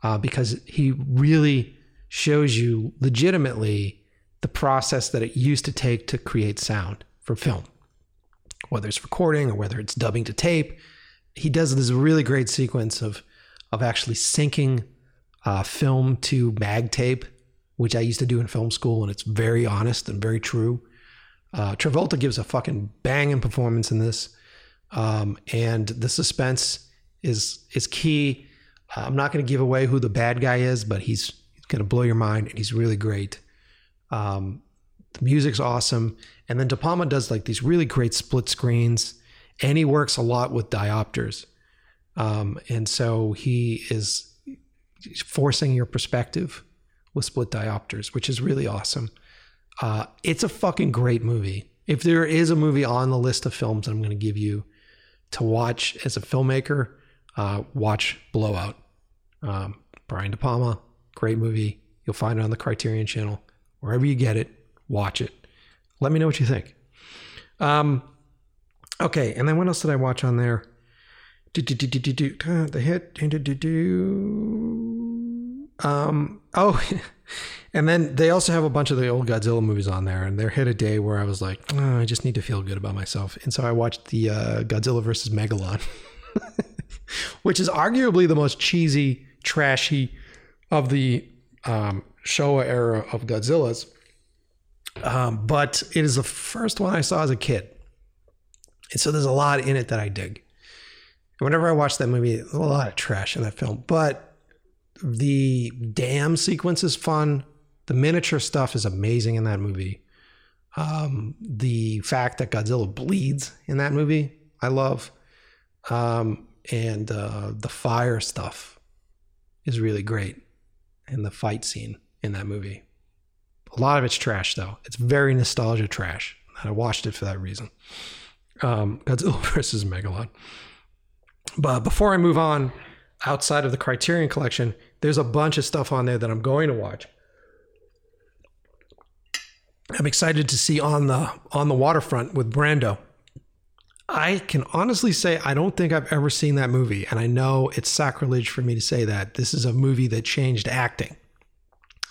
uh, because he really shows you legitimately the process that it used to take to create sound for film, whether it's recording or whether it's dubbing to tape. He does this really great sequence of of actually syncing uh, film to mag tape, which I used to do in film school, and it's very honest and very true. Uh, Travolta gives a fucking banging performance in this, um, and the suspense is is key. Uh, I'm not going to give away who the bad guy is, but he's, he's going to blow your mind, and he's really great. Um, the music's awesome, and then De Palma does like these really great split screens, and he works a lot with diopters, um, and so he is forcing your perspective with split diopters, which is really awesome. Uh, it's a fucking great movie. If there is a movie on the list of films I'm going to give you to watch as a filmmaker, uh, watch Blow Out. Um, Brian De Palma, great movie. You'll find it on the Criterion Channel. Wherever you get it, watch it. Let me know what you think. Um, okay, and then what else did I watch on there? The hit. Um, oh, [laughs] and then they also have a bunch of the old Godzilla movies on there, and there hit a day where I was like, oh, I just need to feel good about myself, and so I watched the uh, Godzilla versus Megalon, [laughs] which is arguably the most cheesy, trashy of the um, Showa era of Godzillas. Um, but it is the first one I saw as a kid, and so there's a lot in it that I dig. And whenever I watch that movie, there's a lot of trash in that film, but the dam sequence is fun. The miniature stuff is amazing in that movie. Um, the fact that Godzilla bleeds in that movie, I love. Um, and uh, the fire stuff is really great. And the fight scene in that movie. A lot of it's trash, though. It's very nostalgia trash. And I watched it for that reason. Um, Godzilla [laughs] versus Megalon. But before I move on, outside of the Criterion collection, there's a bunch of stuff on there that I'm going to watch. I'm excited to see on the on the waterfront with Brando. I can honestly say I don't think I've ever seen that movie, and I know it's sacrilege for me to say that. This is a movie that changed acting.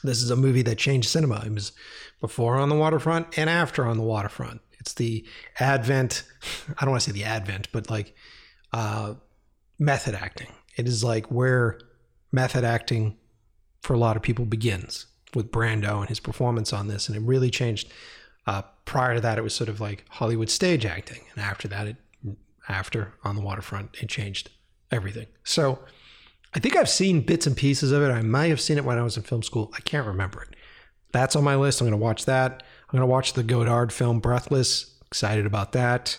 This is a movie that changed cinema. It was before on the waterfront and after on the waterfront. It's the advent. [laughs] I don't want to say the advent, but like uh, method acting. It is like where method acting for a lot of people begins with Brando and his performance on this, and it really changed. Uh, prior to that, it was sort of like Hollywood stage acting, and after that, it after on the waterfront, it changed everything. So I think I've seen bits and pieces of it. I might have seen it when I was in film school. I can't remember it. That's on my list. I'm going to watch that. I'm going to watch the Godard film Breathless. Excited about that.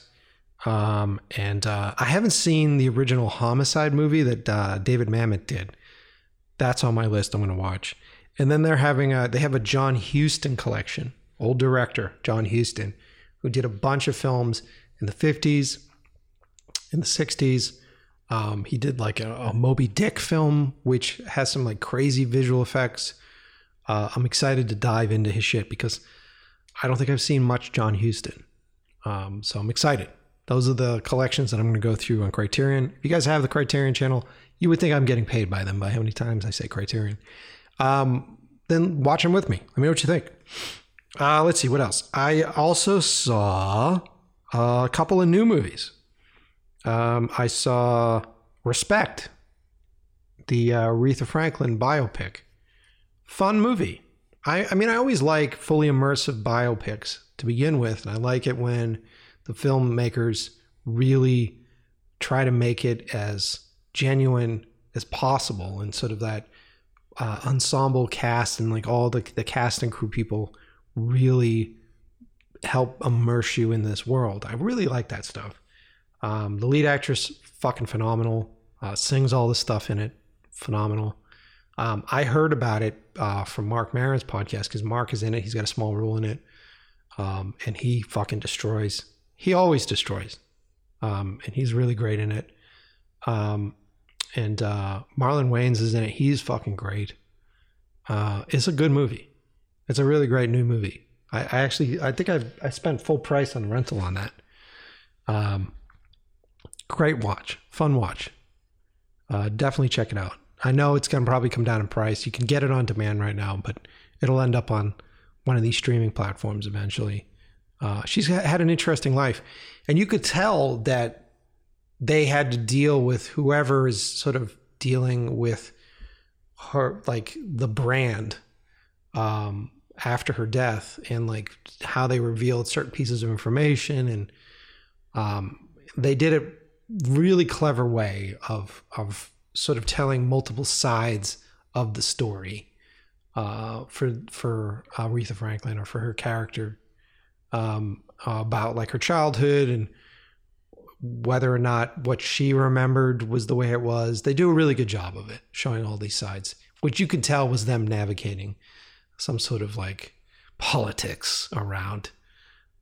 Um, and uh, I haven't seen the original Homicide movie that uh, David Mamet did. That's on my list. I'm going to watch. And then they're having a they have a John Huston collection. Old director John Huston, who did a bunch of films in the 50s, in the 60s. Um, he did like a, a, Moby Dick film, which has some like crazy visual effects. Uh, I'm excited to dive into his shit because I don't think I've seen much John Huston. Um, so I'm excited those are the collections that I'm going to go through on Criterion. If you guys have the Criterion channel, you would think I'm getting paid by them by how many times I say Criterion. Um, then watch them with me. Let me know what you think. Uh, let's see what else. I also saw a couple of new movies. Um, I saw Respect, the uh, Aretha Franklin biopic. Fun movie. I, I mean, I always like fully immersive biopics to begin with, and I like it when the filmmakers really try to make it as genuine as possible and sort of that uh, ensemble cast and like all the, the cast and crew people really help immerse you in this world. I really like that stuff. Um, the lead actress, fucking phenomenal, uh, sings all the stuff in it, phenomenal. Um, I heard about it uh, from Marc Maron's podcast because Mark is in it. He's got a small role in it, um, and he fucking destroys he always destroys, um, and he's really great in it. Um, and uh, Marlon Wayans is in it. He's fucking great. Uh, it's a good movie. It's a really great new movie. I, I actually I think I've I spent full price on rental on that. Um, great watch, fun watch. Uh, definitely check it out. I know it's gonna probably come down in price. You can get it on demand right now, but it'll end up on one of these streaming platforms eventually. Uh, she's had an interesting life, and you could tell that they had to deal with whoever is sort of dealing with her, like the brand, um, after her death, and like how they revealed certain pieces of information, and um, they did it really clever way of of sort of telling multiple sides of the story uh, for for uh, Aretha Franklin or for her character um, about like her childhood and whether or not what she remembered was the way it was. They do a really good job of it, showing all these sides, which you could tell was them navigating some sort of like politics around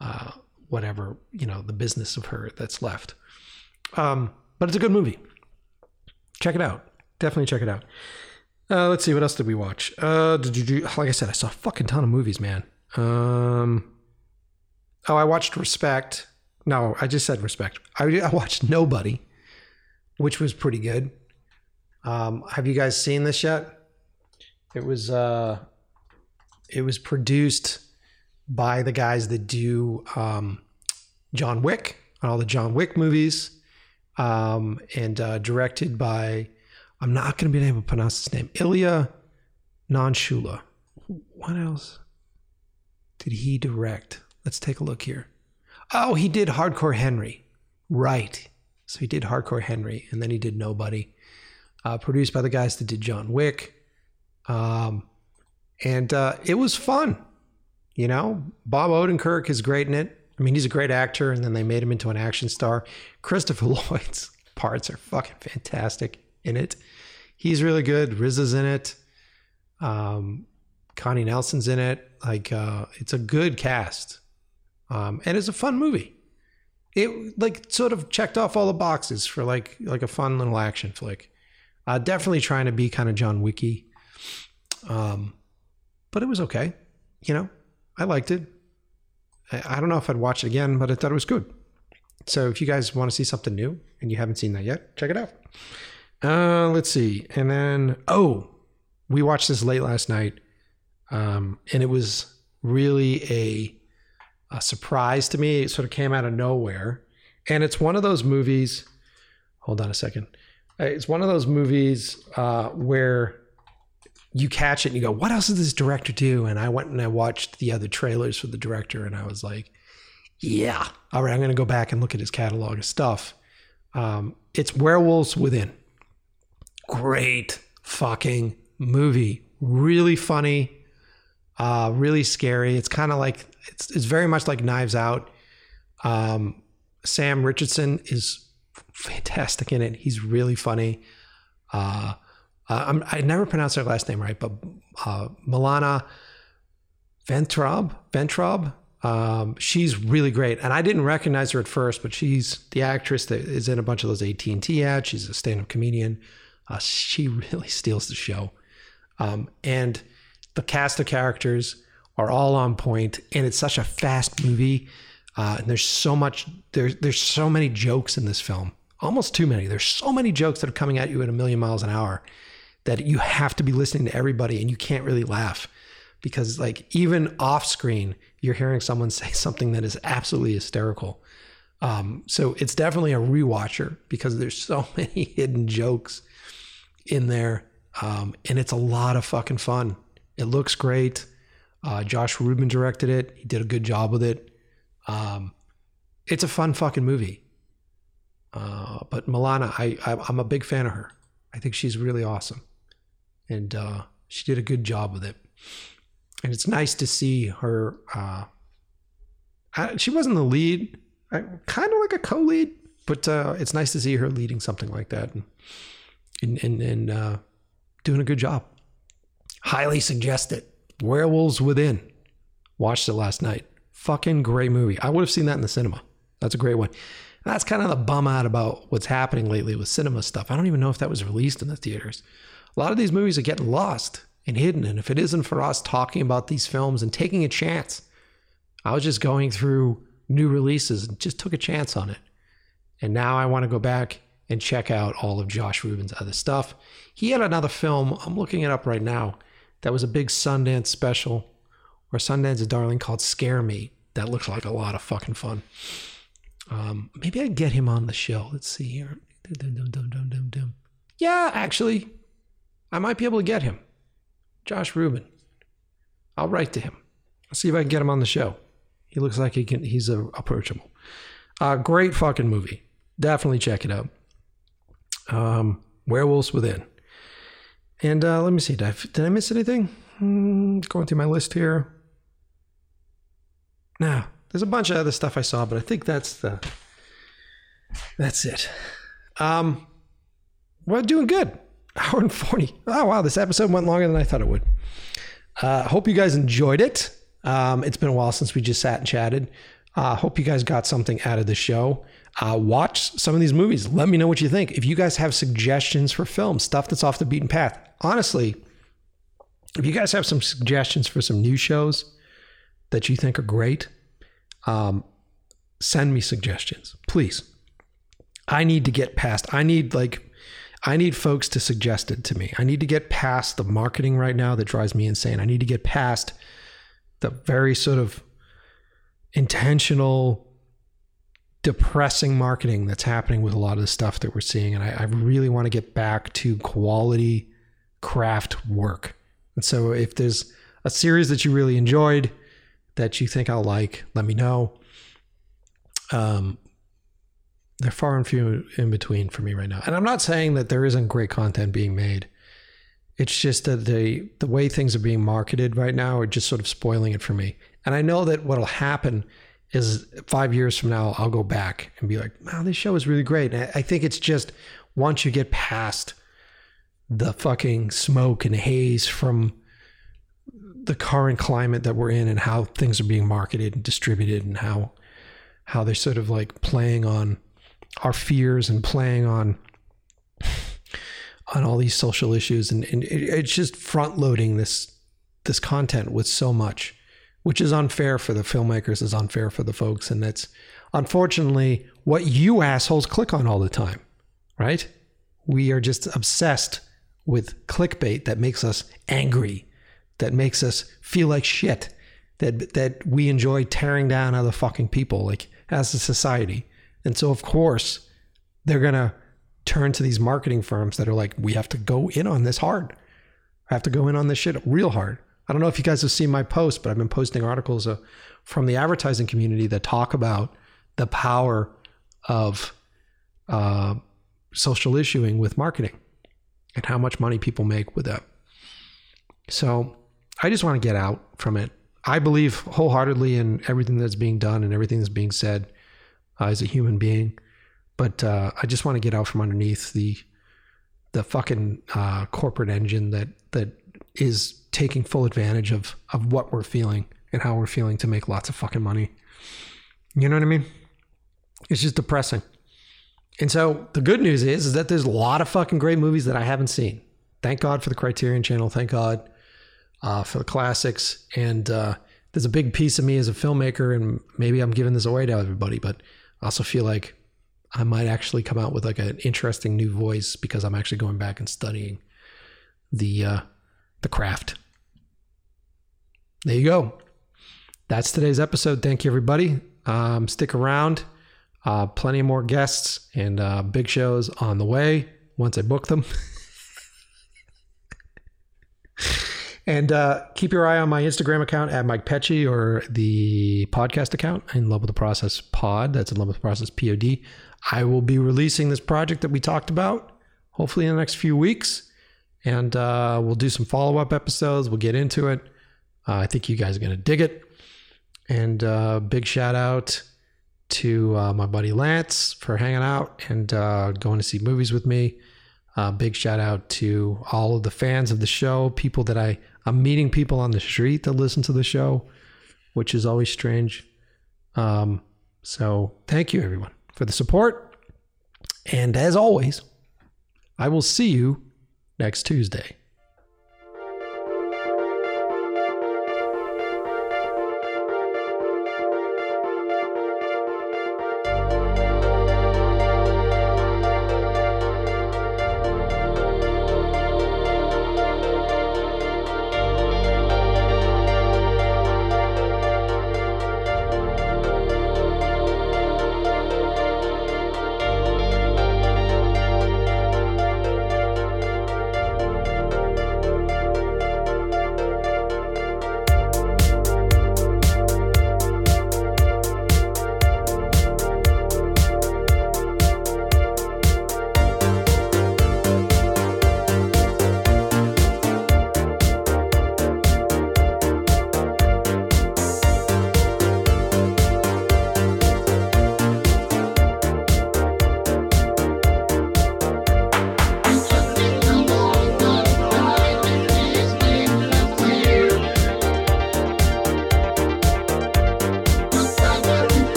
uh, whatever you know the business of her that's left. Um, but it's a good movie. Check it out. Definitely check it out. Uh, let's see what else did we watch. Uh, did you, like I said, I saw a fucking ton of movies, man. Um, oh, I watched Respect. No, I just said Respect. I, I watched Nobody, which was pretty good. Um, have you guys seen this yet? It was uh, it was produced by the guys that do um, John Wick, and all the John Wick movies, um, and uh, directed by I'm not going to be able to pronounce his name. Ilya Nansula. What else did he direct? Let's take a look here. Oh, he did Hardcore Henry. Right. So he did Hardcore Henry, and then he did Nobody. Uh, produced by the guys that did John Wick. Um, and uh, it was fun. You know, Bob Odenkirk is great in it. I mean, he's a great actor, and then they made him into an action star. Christopher [laughs] Lloyd's parts are fucking fantastic in it. He's really good. RZA's in it. Um, Connie Nielsen's in it. Like, uh, it's a good cast, um, and it's a fun movie. It like sort of checked off all the boxes for like like a fun little action flick. Uh, definitely trying to be kind of John Wicky, um, but it was okay. You know, I liked it. I, I don't know if I'd watch it again, but I thought it was good. So if you guys want to see something new and you haven't seen that yet, check it out. Uh, let's see. And then, oh, we watched this late last night. Um, and it was really a, a surprise to me. It sort of came out of nowhere. And it's one of those movies. Hold on a second. Uh, It's one of those movies uh, where you catch it and you go, "What else does this director do?" And I went and I watched the other trailers for the director, and I was like, "Yeah, all right, I'm going to go back and look at his catalog of stuff." Um, it's Werewolves Within. Great fucking movie, really funny, uh, really scary. It's kind of like it's it's very much like Knives Out. Um, Sam Richardson is fantastic in it. He's really funny. Uh, uh, I never pronounce her last name right, but uh, Milana Vayntrub, Vayntrub, um, she's really great. And I didn't recognize her at first, but she's the actress that is in a bunch of those AT and T ads. She's a stand-up comedian. Uh, she [laughs] really steals the show, um, and the cast of characters are all on point, and it's such a fast movie. Uh, and there's so much there's there's so many jokes in this film, almost too many. There's so many jokes that are coming at you at a million miles an hour that you have to be listening to everybody, and you can't really laugh because like even off screen, you're hearing someone [laughs] say something that is absolutely hysterical. Um, so it's definitely a rewatcher because there's so [laughs] many hidden jokes in there, um, and it's a lot of fucking fun. It looks great. Uh, Josh Rubin directed it. He did a good job with it. Um, it's a fun fucking movie. Uh, but Milana, I, I I'm a big fan of her. I think she's really awesome, and uh, she did a good job with it. And it's nice to see her. Uh, I, she wasn't the lead, I, kind of like a co-lead, but uh, it's nice to see her leading something like that and and and, and uh, doing a good job. Highly suggest it. Werewolves Within. Watched it last night. Fucking great movie. I would have seen that in the cinema. That's a great one. That's kind of the bum out about what's happening lately with cinema stuff. I don't even know if that was released in the theaters. A lot of these movies are getting lost and hidden. And if it isn't for us talking about these films and taking a chance I was just going through new releases and just took a chance on it. And now I want to go back and check out all of Josh Rubin's other stuff. He had another film, I'm looking it up right now, that was a big Sundance special or Sundance Darling called Scare Me. That looks like a lot of fucking fun. Um, maybe I get him on the show. Let's see here. Yeah, actually, I might be able to get him. Josh Rubin. I'll write to him. I'll see if I can get him on the show. He looks like he can. He's approachable. Uh, great fucking movie. Definitely check it out. Um, Werewolves Within. And uh, let me see. Did I, did I miss anything? Hmm, going through my list here. Nah, there's a bunch of other stuff I saw, but I think that's the that's it. Um, we're doing good. Hour and forty. Oh wow, this episode went longer than I thought it would. Uh, hope you guys enjoyed it. Um, it's been a while since we just sat and chatted. Uh, hope you guys got something out of the show. Uh, watch some of these movies. Let me know what you think. If you guys have suggestions for films, stuff that's off the beaten path, honestly, if you guys have some suggestions for some new shows that you think are great, um, send me suggestions, please. I need to get past. I need like, I need folks to suggest it to me. I need to get past the marketing right now that drives me insane. I need to get past the very sort of intentional depressing marketing that's happening with a lot of the stuff that we're seeing. And I, I, really want to get back to quality craft work. And so if there's a series that you really enjoyed that you think I'll like, let me know. Um, they're far and few in between for me right now. And I'm not saying that there isn't great content being made. It's just that the the way things are being marketed right now are just sort of spoiling it for me. And I know that what'll happen is five years from now, I'll go back and be like, wow, this show is really great. And I think it's just once you get past the fucking smoke and haze from the current climate that we're in and how things are being marketed and distributed and how how they're sort of like playing on our fears and playing on on all these social issues and, and it's just front loading this this content with so much which is unfair for the filmmakers, is unfair for the folks. And that's unfortunately what you assholes click on all the time, right? We are just obsessed with clickbait that makes us angry, that makes us feel like shit, that that we enjoy tearing down other fucking people, like as a society. And so of course they're gonna turn to these marketing firms that are like, we have to go in on this hard. I have to go in on this shit real hard. I don't know if you guys have seen my post, but I've been posting articles uh, from the advertising community that talk about the power of uh, social issuing with marketing and how much money people make with that. So I just want to get out from it. I believe wholeheartedly in everything that's being done and everything that's being said uh, as a human being, but uh, I just want to get out from underneath the the fucking uh, corporate engine that that is taking full advantage of of what we're feeling and how we're feeling to make lots of fucking money. You know what I mean? It's just depressing. And so the good news is, is that there's a lot of fucking great movies that I haven't seen. Thank God for the Criterion Channel. Thank God uh, for the classics. And uh, there's a big piece of me as a filmmaker, and maybe I'm giving this away to everybody, but I also feel like I might actually come out with like an interesting new voice because I'm actually going back and studying the uh, the craft there you go. That's today's episode. Thank you, everybody. Um, stick around. Uh, plenty more guests and uh, big shows on the way once I book them. [laughs] and uh, keep your eye on my Instagram account at Mike Pecci or the podcast account, In Love with the Process Pod. That's In Love with the Process POD. I will be releasing this project that we talked about hopefully in the next few weeks. And uh, we'll do some follow up episodes. We'll get into it. Uh, I think you guys are going to dig it. And uh, big shout out to uh, my buddy Lance for hanging out and uh, going to see movies with me. Uh, big shout out to all of the fans of the show, people that I, I'm meeting people on the street that listen to the show, which is always strange. Um, so thank you, everyone, for the support. And as always, I will see you next Tuesday.